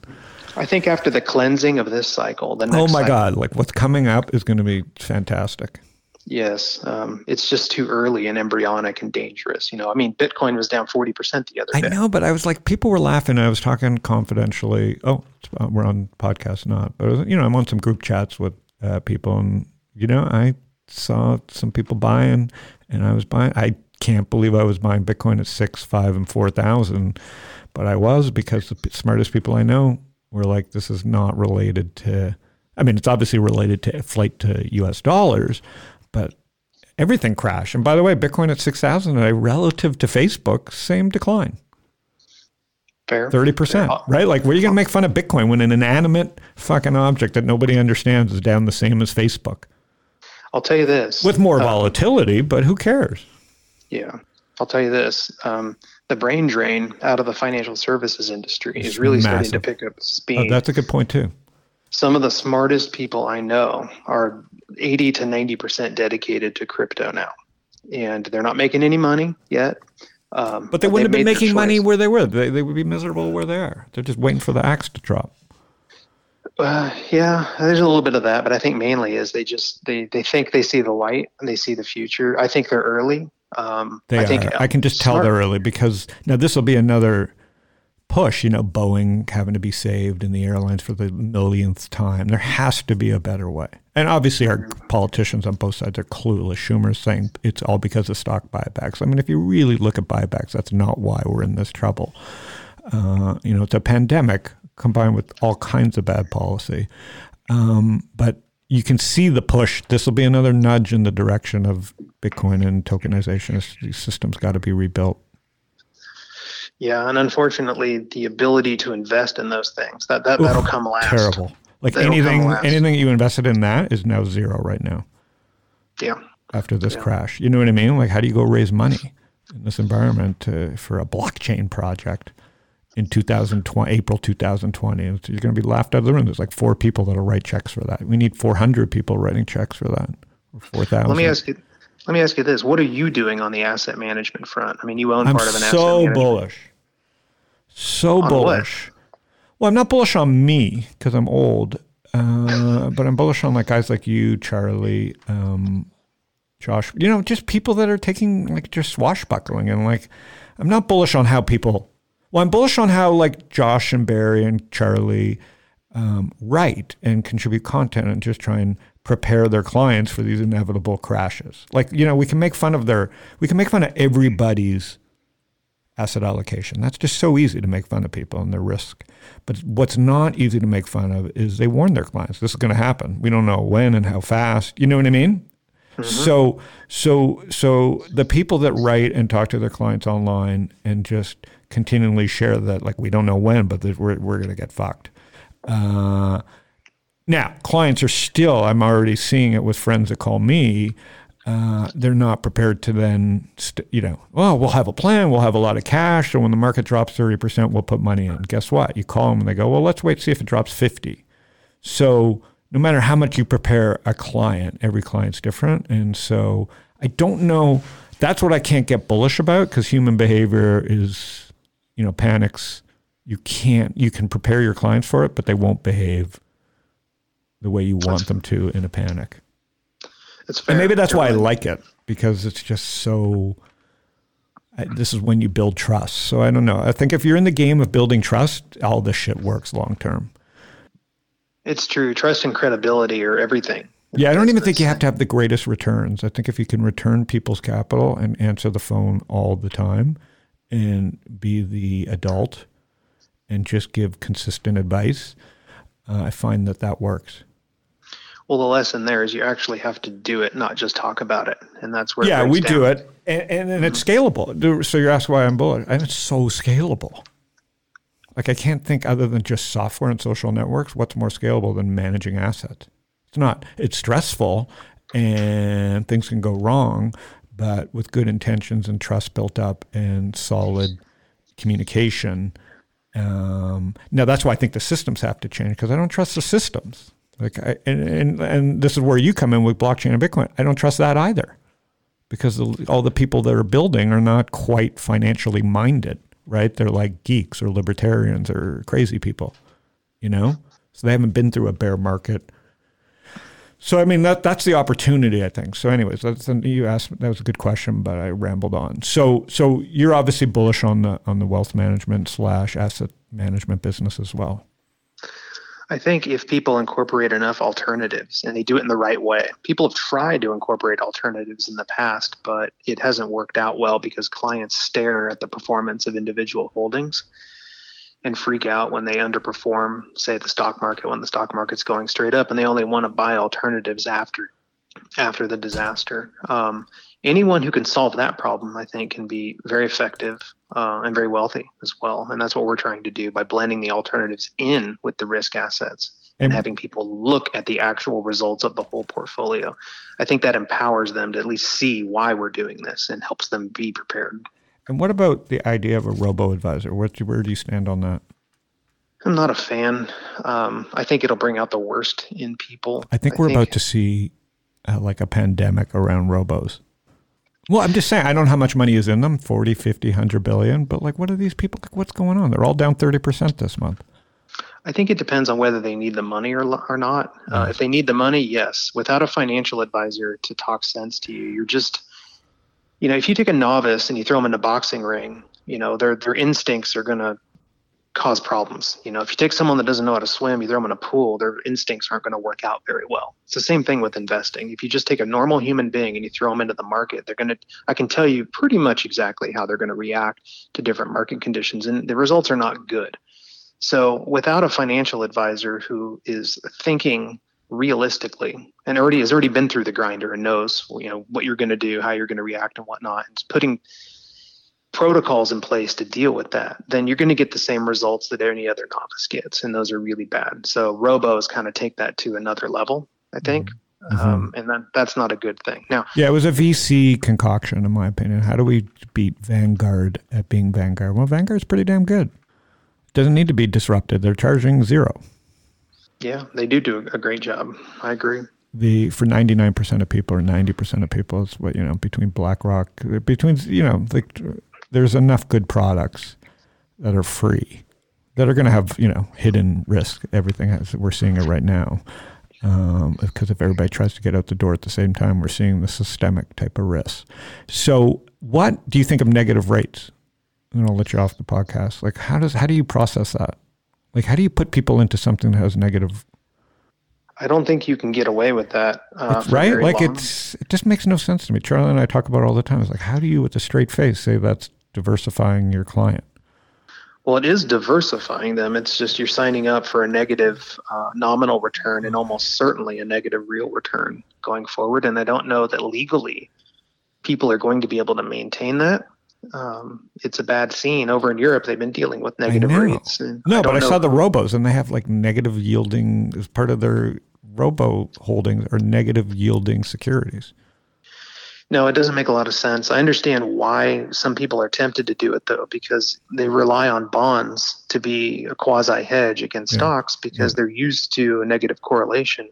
Speaker 3: I think after the cleansing of this cycle, the oh next.
Speaker 1: Oh my
Speaker 3: cycle-
Speaker 1: God. Like what's coming up is going to be fantastic.
Speaker 3: Yes, um, it's just too early and embryonic and dangerous. You know, I mean, Bitcoin was down 40% the other
Speaker 1: I
Speaker 3: day.
Speaker 1: I know, but I was like, people were laughing. I was talking confidentially. Oh, it's- uh, we're on podcast, not, but was, you know, I'm on some group chats with uh, people, and you know, I saw some people buying, and I was buying. I can't believe I was buying Bitcoin at six, five, and four thousand, but I was because the p- smartest people I know were like, this is not related to. I mean, it's obviously related to flight to U.S. dollars, but everything crashed. And by the way, Bitcoin at 6,000 today, relative to Facebook, same decline,
Speaker 3: Fair.
Speaker 1: 30%,
Speaker 3: Yeah.
Speaker 1: right? Like, where are you going to make fun of Bitcoin when an inanimate fucking object that nobody understands is down the same as Facebook?
Speaker 3: I'll tell you this.
Speaker 1: With more volatility, but who cares?
Speaker 3: Yeah. I'll tell you this. Um, the brain drain out of the financial services industry is really starting to pick up
Speaker 1: Oh,
Speaker 3: speed.
Speaker 1: that's a good point, too.
Speaker 3: Some of the smartest people I know are 80 to 90% dedicated to crypto now. And they're not making any money yet. Um,
Speaker 1: But they wouldn't have been making money where they were. They, they would be miserable where they are. They're just waiting for the axe to drop.
Speaker 3: Uh, yeah, there's a little bit of that, but I think mainly is they just they they think they see the light and they see the future. I think they're early. Um,
Speaker 1: They
Speaker 3: I
Speaker 1: are.
Speaker 3: think
Speaker 1: I can just tell they're early because now this will be another push. You know, Boeing having to be saved in the airlines for the millionth time. There has to be a better way. And obviously, our politicians on both sides are clueless. Schumer's saying it's all because of stock buybacks. I mean, if you really look at buybacks, that's not why we're in this trouble. Uh, you know, it's a pandemic combined with all kinds of bad policy. Um, but you can see the push. This will be another nudge in the direction of Bitcoin and tokenization. These systems got to be rebuilt.
Speaker 3: Yeah, and unfortunately, the ability to invest in those things that that that'll come last.
Speaker 1: Terrible. Like
Speaker 3: That'll
Speaker 1: anything, anything you invested in that is now zero right now
Speaker 3: Yeah,
Speaker 1: after this crash. You know what I mean? Like, how do you go raise money in this environment to, for a blockchain project in 2020, April 2020? And You're going to be laughed out of the room. There's like four people that'll write checks for that. We need 400 people writing checks for that. Or 4,000.
Speaker 3: let me ask you. Let me ask you this: What are you doing on the asset management front? I mean, you own
Speaker 1: I'm
Speaker 3: part of an asset
Speaker 1: so bullish. So
Speaker 3: On
Speaker 1: bullish. Well, I'm not bullish on me because I'm old, uh, but I'm bullish on like guys like you, Charlie, um, Josh. You know, just people that are taking like just swashbuckling and like. I'm not bullish on how people. Well, I'm bullish on how like Josh and Barry and Charlie um, write and contribute content and just try and prepare their clients for these inevitable crashes. Like you know, we can make fun of their. We can make fun of everybody's asset allocation. That's just so easy to make fun of people and their risk. But what's not easy to make fun of is they warn their clients this is going to happen. We don't know when and how fast. You know what I mean? So so so the people that write and talk to their clients online and just continually share that like we don't know when, but that we're we're going to get fucked. Uh, now, clients are still, I'm already seeing it with friends that call me. uh, they're not prepared to then, st- you know, well, we'll have a plan, we'll have a lot of cash, And when the market drops 30%, we'll put money in. Guess what? You call them and they go, well, let's wait, see if it drops 50. So no matter how much you prepare a client, every client's different. And so I don't know. That's what I can't get bullish about because human behavior is, you know, panics. You can't, you can prepare your clients for it, but they won't behave the way you want them to in a panic.
Speaker 3: It's fair.
Speaker 1: And maybe that's why I like it because it's just so. I, this is when you build trust. So I don't know. I think if you're in the game of building trust, all this shit works long term.
Speaker 3: It's true. Trust and credibility are everything.
Speaker 1: Yeah, I don't even think you have to have the greatest returns. I think if you can return people's capital and answer the phone all the time and be the adult and just give consistent advice, uh, I find that that works.
Speaker 3: Well, the lesson there is you actually have to do it, not just talk about it, and that's where.
Speaker 1: yeah, we do it, and, and, and it's scalable. So you're asking why I'm bullish, and it's so scalable. Like I can't think other than just software and social networks. What's more scalable than managing assets? It's not. It's stressful, and things can go wrong. But with good intentions and trust built up and solid communication, um, now that's why I think the systems have to change because I don't trust the systems. Like, I, and, and and this is where you come in with blockchain and Bitcoin. I don't trust that either because all the people that are building are not quite financially minded, right? They're like geeks or libertarians or crazy people, you know. So they haven't been through a bear market. So I mean that that's the opportunity, I think. So, anyways, that's you asked. That was a good question, but I rambled on. So, so you're obviously bullish on the on the wealth management slash asset management business as well.
Speaker 3: I think if people incorporate enough alternatives and they do it in the right way, people have tried to incorporate alternatives in the past, but it hasn't worked out well because clients stare at the performance of individual holdings and freak out when they underperform, say the stock market when the stock market's going straight up, and they only want to buy alternatives after after the disaster. Um, anyone who can solve that problem, I think, can be very effective uh, and very wealthy as well. And that's what we're trying to do by blending the alternatives in with the risk assets and,
Speaker 1: And-
Speaker 3: having people look at the actual results of the whole portfolio. I think that empowers them to at least see why we're doing this and helps them be prepared.
Speaker 1: And what about the idea of a robo advisor? Where, where do you stand on that?
Speaker 3: I'm not a fan. Um, I think it'll bring out the worst in people.
Speaker 1: I think we're about to see uh, like a pandemic around robos. Well, I'm just saying, I don't know how much money is in them 40, 50, 100 billion, but like, what are these people? Like, what's going on? They're all down 30% this month.
Speaker 3: I think it depends on whether they need the money or, or not. Uh, if they need the money, yes. Without a financial advisor to talk sense to you, you're just, you know, if you take a novice and you throw them in a boxing ring, you know, their their instincts are going to cause problems. You know, if you take someone that doesn't know how to swim, you throw them in a pool, their instincts aren't going to work out very well. It's the same thing with investing. If you just take a normal human being and you throw them into the market, they're going to, I can tell you pretty much exactly how they're going to react to different market conditions, and the results are not good. So without a financial advisor who is thinking realistically and already has already been through the grinder and knows you know what you're going to do, how you're going to react, and whatnot, and putting protocols in place to deal with that, then you're going to get the same results that any other novice gets, and those are really bad. So robos kind of take that to another level, I think, um, and that that's not a good thing. Now,
Speaker 1: Yeah, it was a VC concoction, in my opinion. How do we beat Vanguard at being Vanguard? Well, Vanguard's pretty damn good. Doesn't need to be disrupted. They're charging zero.
Speaker 3: yeah, they do do a great job. I agree.
Speaker 1: the for 99% of people or 90% of people is what you know between BlackRock between you know like there's enough good products that are free that are going to have you know hidden risk everything as we're seeing it right now um, because if everybody tries to get out the door at the same time we're seeing the systemic type of risk so what do you think of negative rates and I'll let you off the podcast like how does how do you process that like how do you put people into something that has negative
Speaker 3: I don't think you can get away with that. Uh,
Speaker 1: right? Like
Speaker 3: long.
Speaker 1: it's it just makes no sense to me. Charlie and I talk about it all the time. It's like how do you with a straight face say that's diversifying your client?
Speaker 3: Well, it is diversifying them. It's just you're signing up for a negative uh, nominal return and almost certainly a negative real return going forward. And I don't know that legally people are going to be able to maintain that. Um, it's a bad scene over in Europe. They've been dealing with negative rates.
Speaker 1: No,
Speaker 3: don't
Speaker 1: but I
Speaker 3: know
Speaker 1: saw the robos and they have like negative yielding as part of their robo holdings or negative yielding securities.
Speaker 3: No, it doesn't make a lot of sense. I understand why some people are tempted to do it though, because they rely on bonds to be a quasi hedge against
Speaker 1: Yeah.
Speaker 3: stocks because they're used to a negative correlation.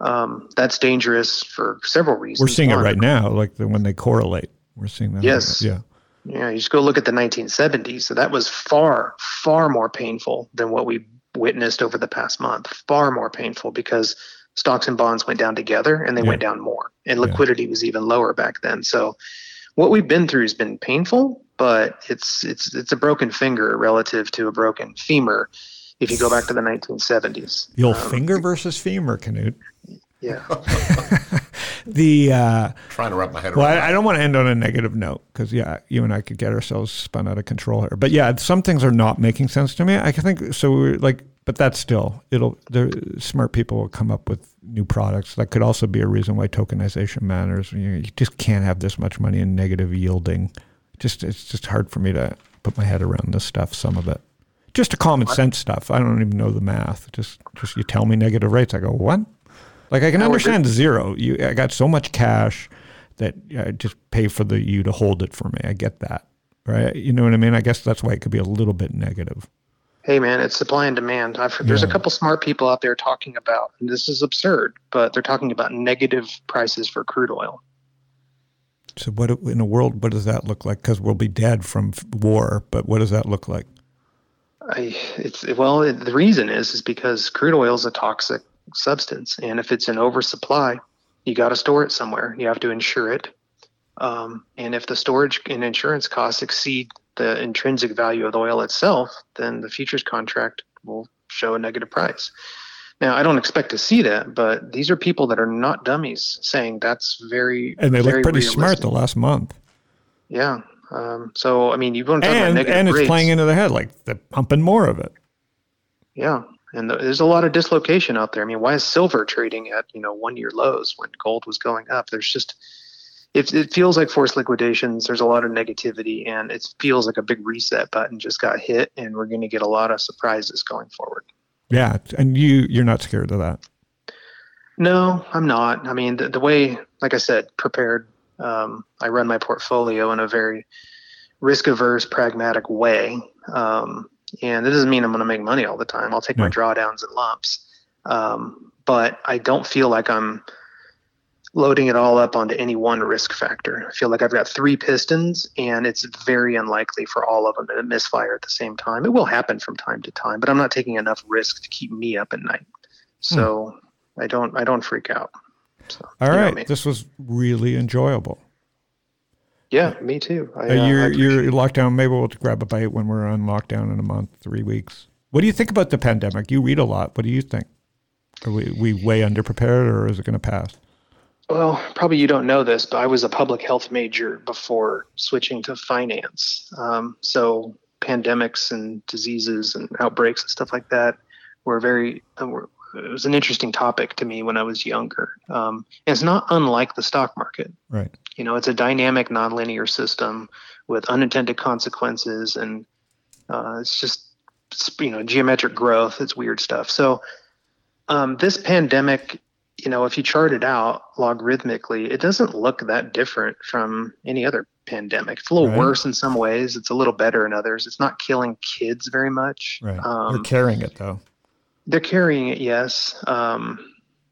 Speaker 3: Um, that's dangerous for several reasons.
Speaker 1: We're seeing it right now, like the, when they correlate. We're seeing that.
Speaker 3: Yes.
Speaker 1: Yeah.
Speaker 3: Yeah, you just go look at the 1970s. So that was far, far more painful than what we witnessed over the past month. Far more painful because stocks and bonds went down together and they
Speaker 1: Yeah.
Speaker 3: went down more, and
Speaker 1: Yeah.
Speaker 3: liquidity was even lower back then. So what we've been through has been painful, but it's it's it's a broken finger relative to a broken femur. If you go back to the 1970s,
Speaker 1: The old
Speaker 3: Um,
Speaker 1: finger versus femur, Canute.
Speaker 3: yeah,
Speaker 1: The uh,
Speaker 2: Trying to wrap my head
Speaker 1: well,
Speaker 2: around.
Speaker 1: I, I don't want to end on a negative note because yeah, you and I could get ourselves spun out of control here. But yeah, some things are not making sense to me. I think so. We're like, but that's still it'll. The smart people will come up with new products. That could also be a reason why tokenization matters. You, you just can't have this much money in negative yielding. Just it's just hard for me to put my head around this stuff. Some of it. Just a common sense stuff. I don't even know the math. Just, just you tell me negative rates. I go, what? Like I can understand zero. You, I got so much cash that I just pay for the you to hold it for me. I get that, right? You know what I mean? I guess that's why it could be a little bit negative.
Speaker 3: Hey man, it's supply and demand. I've, there's a couple smart people out there talking about, and this is absurd, but they're talking about negative prices for crude oil.
Speaker 1: So, what in a world? What does that look like? Because we'll be dead from war, but what does that look like?
Speaker 3: I, it's well, it, the reason is is because crude oil is a toxic substance, and if it's an oversupply, you got to store it somewhere. You have to insure it, um, and if the storage and insurance costs exceed the intrinsic value of the oil itself, then the futures contract will show a negative price. Now, I don't expect to see that, but these are people that are not dummies saying that's very
Speaker 1: And they
Speaker 3: very
Speaker 1: look pretty smart the last month,
Speaker 3: Yeah. Um, so I mean, you want to talk about
Speaker 1: and
Speaker 3: negative
Speaker 1: and it's
Speaker 3: rates.
Speaker 1: playing into the head like they're pumping more of it.
Speaker 3: Yeah, and th- there's a lot of dislocation out there. I mean, why is silver trading at you know one year lows when gold was going up? There's just it, it feels like forced liquidations. There's a lot of negativity, and it feels like a big reset button just got hit, and we're going to get a lot of surprises going forward.
Speaker 1: Yeah, and you you're not scared of that.
Speaker 3: No, I'm not. I mean, the, the way, like I said, prepared. Um, I run my portfolio in a very risk averse, pragmatic way. Um, and that doesn't mean I'm going to make money all the time. I'll take my drawdowns and lumps. Um, but I don't feel like I'm loading it all up onto any one risk factor. I feel like I've got three pistons, and it's very unlikely for all of them to misfire at the same time. It will happen from time to time, but I'm not taking enough risk to keep me up at night. So I don't I don't freak out. So,
Speaker 1: All right,
Speaker 3: me.
Speaker 1: this was really enjoyable.
Speaker 3: Yeah, me too. I,
Speaker 1: Uh,
Speaker 3: uh,
Speaker 1: you're you're locked down. Maybe we'll grab a bite when we're on lockdown in a month, three weeks. What do you think about the pandemic? You read a lot. What do you think? Are we, we way underprepared, or is it going to pass?
Speaker 3: Well, probably you don't know this, but I was a public health major before switching to finance. Um, so pandemics and diseases and outbreaks and stuff like that were very. uh, Were, it was an interesting topic to me when I was younger. Um, and it's not unlike the stock market.
Speaker 1: Right.
Speaker 3: You know, it's a dynamic, nonlinear system with unintended consequences, and uh, it's just you know geometric growth. It's weird stuff. So um, this pandemic, you know, if you chart it out logarithmically, it doesn't look that different from any other pandemic. It's a little
Speaker 1: Right.
Speaker 3: worse in some ways. It's a little better in others. It's not killing kids very much.
Speaker 1: Right.
Speaker 3: Um,
Speaker 1: You're carrying it though.
Speaker 3: they're carrying it, yes. Um,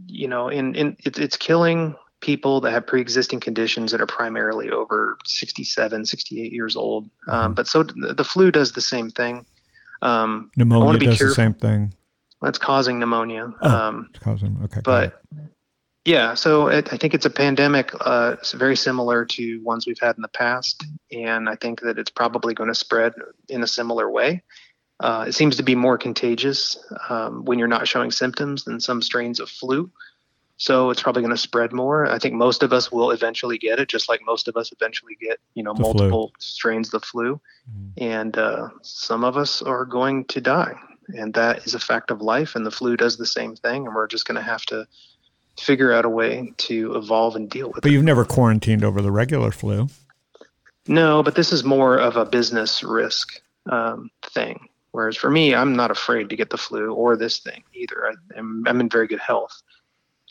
Speaker 3: you know, and, and it, it's killing people that have pre-existing conditions that are primarily over 67, 68 years old. Um,
Speaker 1: Mhm.
Speaker 3: but so the, the flu does the same thing. Um,
Speaker 1: Pneumonia does the same thing.
Speaker 3: That's causing pneumonia.
Speaker 1: Oh.
Speaker 3: Um,
Speaker 1: It's causing okay.
Speaker 3: but yeah, so it, I think it's a pandemic. Uh, it's very similar to ones we've had in the past, and I think that it's probably going to spread in a similar way. Uh, it seems to be more contagious um, when you're not showing symptoms than some strains of flu. So it's probably going to spread more. I think most of us will eventually get it, just like most of us eventually get, you know,
Speaker 1: The flu.
Speaker 3: multiple strains of the flu.
Speaker 1: Mhm.
Speaker 3: And uh, some of us are going to die, and that is a fact of life. And the flu does the same thing, and we're just going to have to figure out a way to evolve and deal with
Speaker 1: But
Speaker 3: it.
Speaker 1: But you've never quarantined over the regular flu.
Speaker 3: No, but this is more of a business risk um, thing. Whereas for me, I'm not afraid to get the flu or this thing either. I, I'm, I'm in very good health,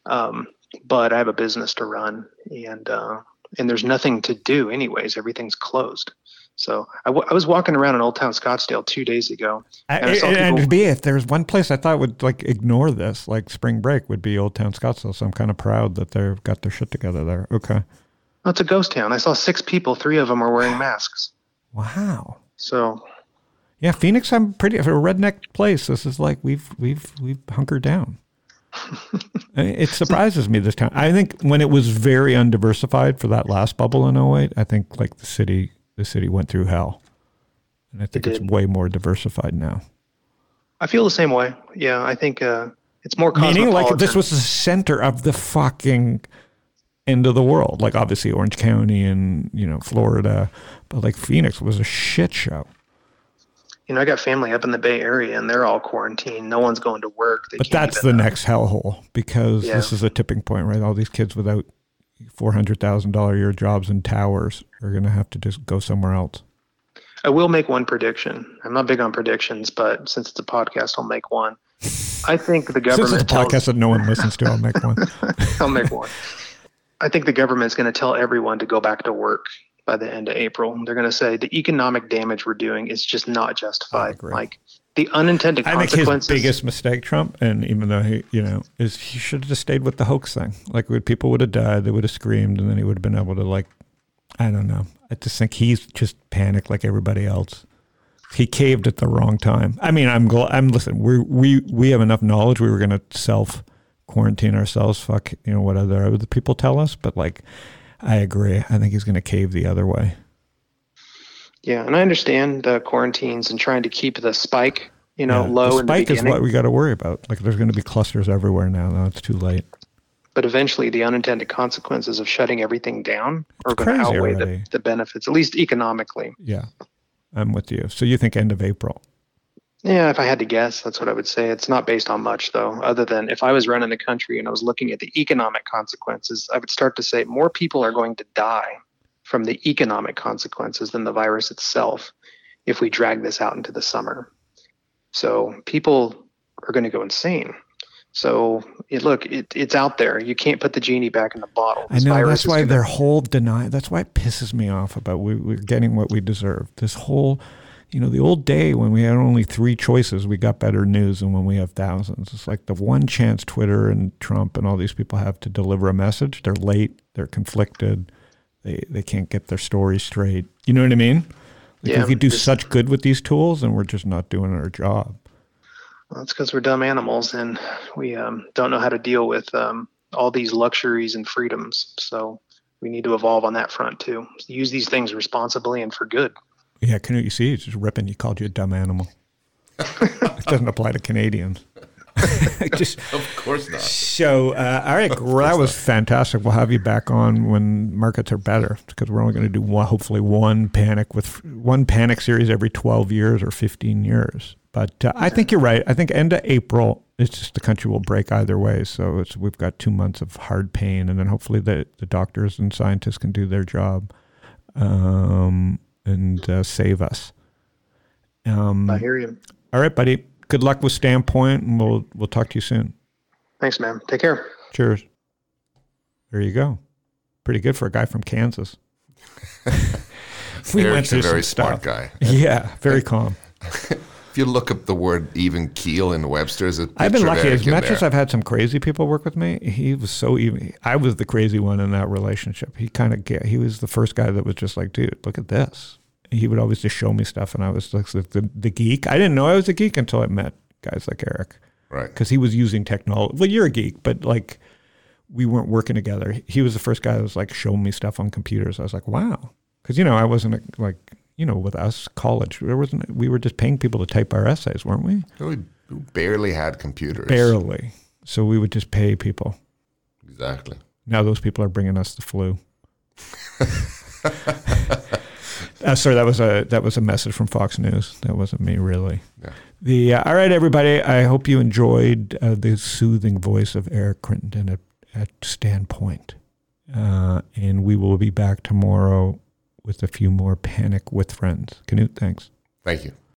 Speaker 3: um, but I have a business to run, and uh, and there's nothing to do anyways. Everything's closed. So I, w- I was walking around in Old Town Scottsdale two days ago.
Speaker 1: And,
Speaker 3: I saw
Speaker 1: and, and
Speaker 3: people-
Speaker 1: to be, if there's one place I thought would like ignore this, like spring break would be Old Town Scottsdale. So I'm kind of proud that they've got their shit together there. Okay.
Speaker 3: Oh, it's a ghost town. I saw six people. Three of them were wearing masks.
Speaker 1: Wow.
Speaker 3: So
Speaker 1: Yeah, Phoenix. I'm pretty a redneck place. This is like we've we've we've hunkered down. It surprises me this time. I think when it was very undiversified for that last bubble in 08, I think like the city the city went through hell, and I think it's way more diversified now.
Speaker 3: I feel the same way. Yeah, I think uh, it's more
Speaker 1: Meaning, like this was the center of the fucking end of the world. Like obviously Orange County and you know Florida, but like Phoenix was a shit show.
Speaker 3: you know, I got family up in the Bay Area, and they're all quarantined. No one's going to work. They
Speaker 1: But that's the
Speaker 3: uh,
Speaker 1: next hellhole because
Speaker 3: Yeah.
Speaker 1: this is a tipping point, right? All these kids without four hundred thousand dollar a year jobs in towers are going to have to just go somewhere else.
Speaker 3: I will make one prediction. I'm not big on predictions, but since it's a podcast, I'll make one. I think the
Speaker 1: Since it's a
Speaker 3: tells,
Speaker 1: podcast that no one listens to, I'll make one.
Speaker 3: I'll make one. I think the government's going to tell everyone to go back to work by the end of April. They're going to say the economic damage we're doing is just not justified. Like the unintended
Speaker 1: I think his biggest mistake, Trump, and even though he, you know, is he should have just stayed with the hoax thing. Like, would people would have died, they would have screamed, and then he would have been able to, like, I don't know. I just think he's just panicked like everybody else. He caved at the wrong time. I mean, I'm glad. I'm listen. We we we have enough knowledge. We were going to self quarantine ourselves. Fuck, you know what other other people tell us. But like, I agree. I think he's going to cave the other way.
Speaker 3: Yeah, and I understand the quarantines and trying to keep the spike, you know,
Speaker 1: Yeah,
Speaker 3: low
Speaker 1: the
Speaker 3: in the
Speaker 1: spike is what we got to worry about. Like, there's going to be clusters everywhere now. Now it's too late.
Speaker 3: but eventually the unintended consequences of shutting everything down are going to outweigh the, the benefits, at least economically.
Speaker 1: Yeah, I'm with you. So you think end of April?
Speaker 3: Yeah, if I had to guess, that's what I would say. It's not based on much, though, other than if I was running the country and I was looking at the economic consequences, I would start to say more people are going to die from the economic consequences than the virus itself if we drag this out into the summer. So people are going to go insane. So it, look, it, it's out there. You can't put the genie back in the bottle.
Speaker 1: I know that's why their whole deny. That's why it pisses me off about we, we're getting what we deserve. This whole, you know, the old day when we had only three choices, we got better news than when we have thousands. It's like the one chance Twitter and Trump and all these people have to deliver a message. They're late. They're conflicted. They they can't get their story straight. You know what I mean? Like
Speaker 3: Yeah,
Speaker 1: we could do such good with these tools, and we're just not doing our job.
Speaker 3: Well, that's because we're dumb animals and we um, don't know how to deal with um, all these luxuries and freedoms. So we need to evolve on that front too. Use these things responsibly and for good.
Speaker 1: Yeah, Canute, you see, he's just ripping. He called you a dumb animal. it doesn't apply to Canadians. just
Speaker 2: Of course not.
Speaker 1: so, uh, all right, that was fantastic. We'll have you back on when markets are better because we're only going to do one, hopefully one panic with one panic series every twelve years or fifteen years. But uh, I think you're right. I think end of April, it's just the country will break either way. So it's we've got two months of hard pain, and then hopefully the the doctors and scientists can do their job um, and uh, save us. Um,
Speaker 3: I hear you.
Speaker 1: all right, buddy. Good luck with Standpoint, and we'll we'll talk to you soon.
Speaker 3: Thanks, man. Take care.
Speaker 1: Cheers. There you go. Pretty good for a guy from Kansas. we
Speaker 2: Eric's a very
Speaker 1: some
Speaker 2: smart
Speaker 1: stuff.
Speaker 2: guy.
Speaker 1: Yeah, very calm.
Speaker 2: If you look up the word even keel in Webster's, a
Speaker 1: I've been
Speaker 2: picture of
Speaker 1: lucky. As much as I've had some crazy people work with me, he was so even. I was the crazy one in that relationship. He kind of he was the first guy that was just like, dude, look at this. He would always just show me stuff, and I was like the, the, geek. I didn't know I was a geek until I met guys like Eric.
Speaker 2: right.
Speaker 1: because he was using technology. Well, you're a geek, but like we weren't working together. He was the first guy that was like showing me stuff on computers. I was like, wow, because you know I wasn't a, like you know with us college there wasn't we were just paying people to type our essays, weren't we?
Speaker 2: We barely had computers.
Speaker 1: Barely. So we would just pay people.
Speaker 2: Exactly.
Speaker 1: Now those people are bringing us the flu. uh, sorry, that was a that was a message from Fox News. That wasn't me, really.
Speaker 2: Yeah.
Speaker 1: The uh, all right, everybody. I hope you enjoyed uh, the soothing voice of Eric Crittenden at, at Standpoint, uh, and we will be back tomorrow with a few more panic with friends. Canute, thanks.
Speaker 2: Thank you.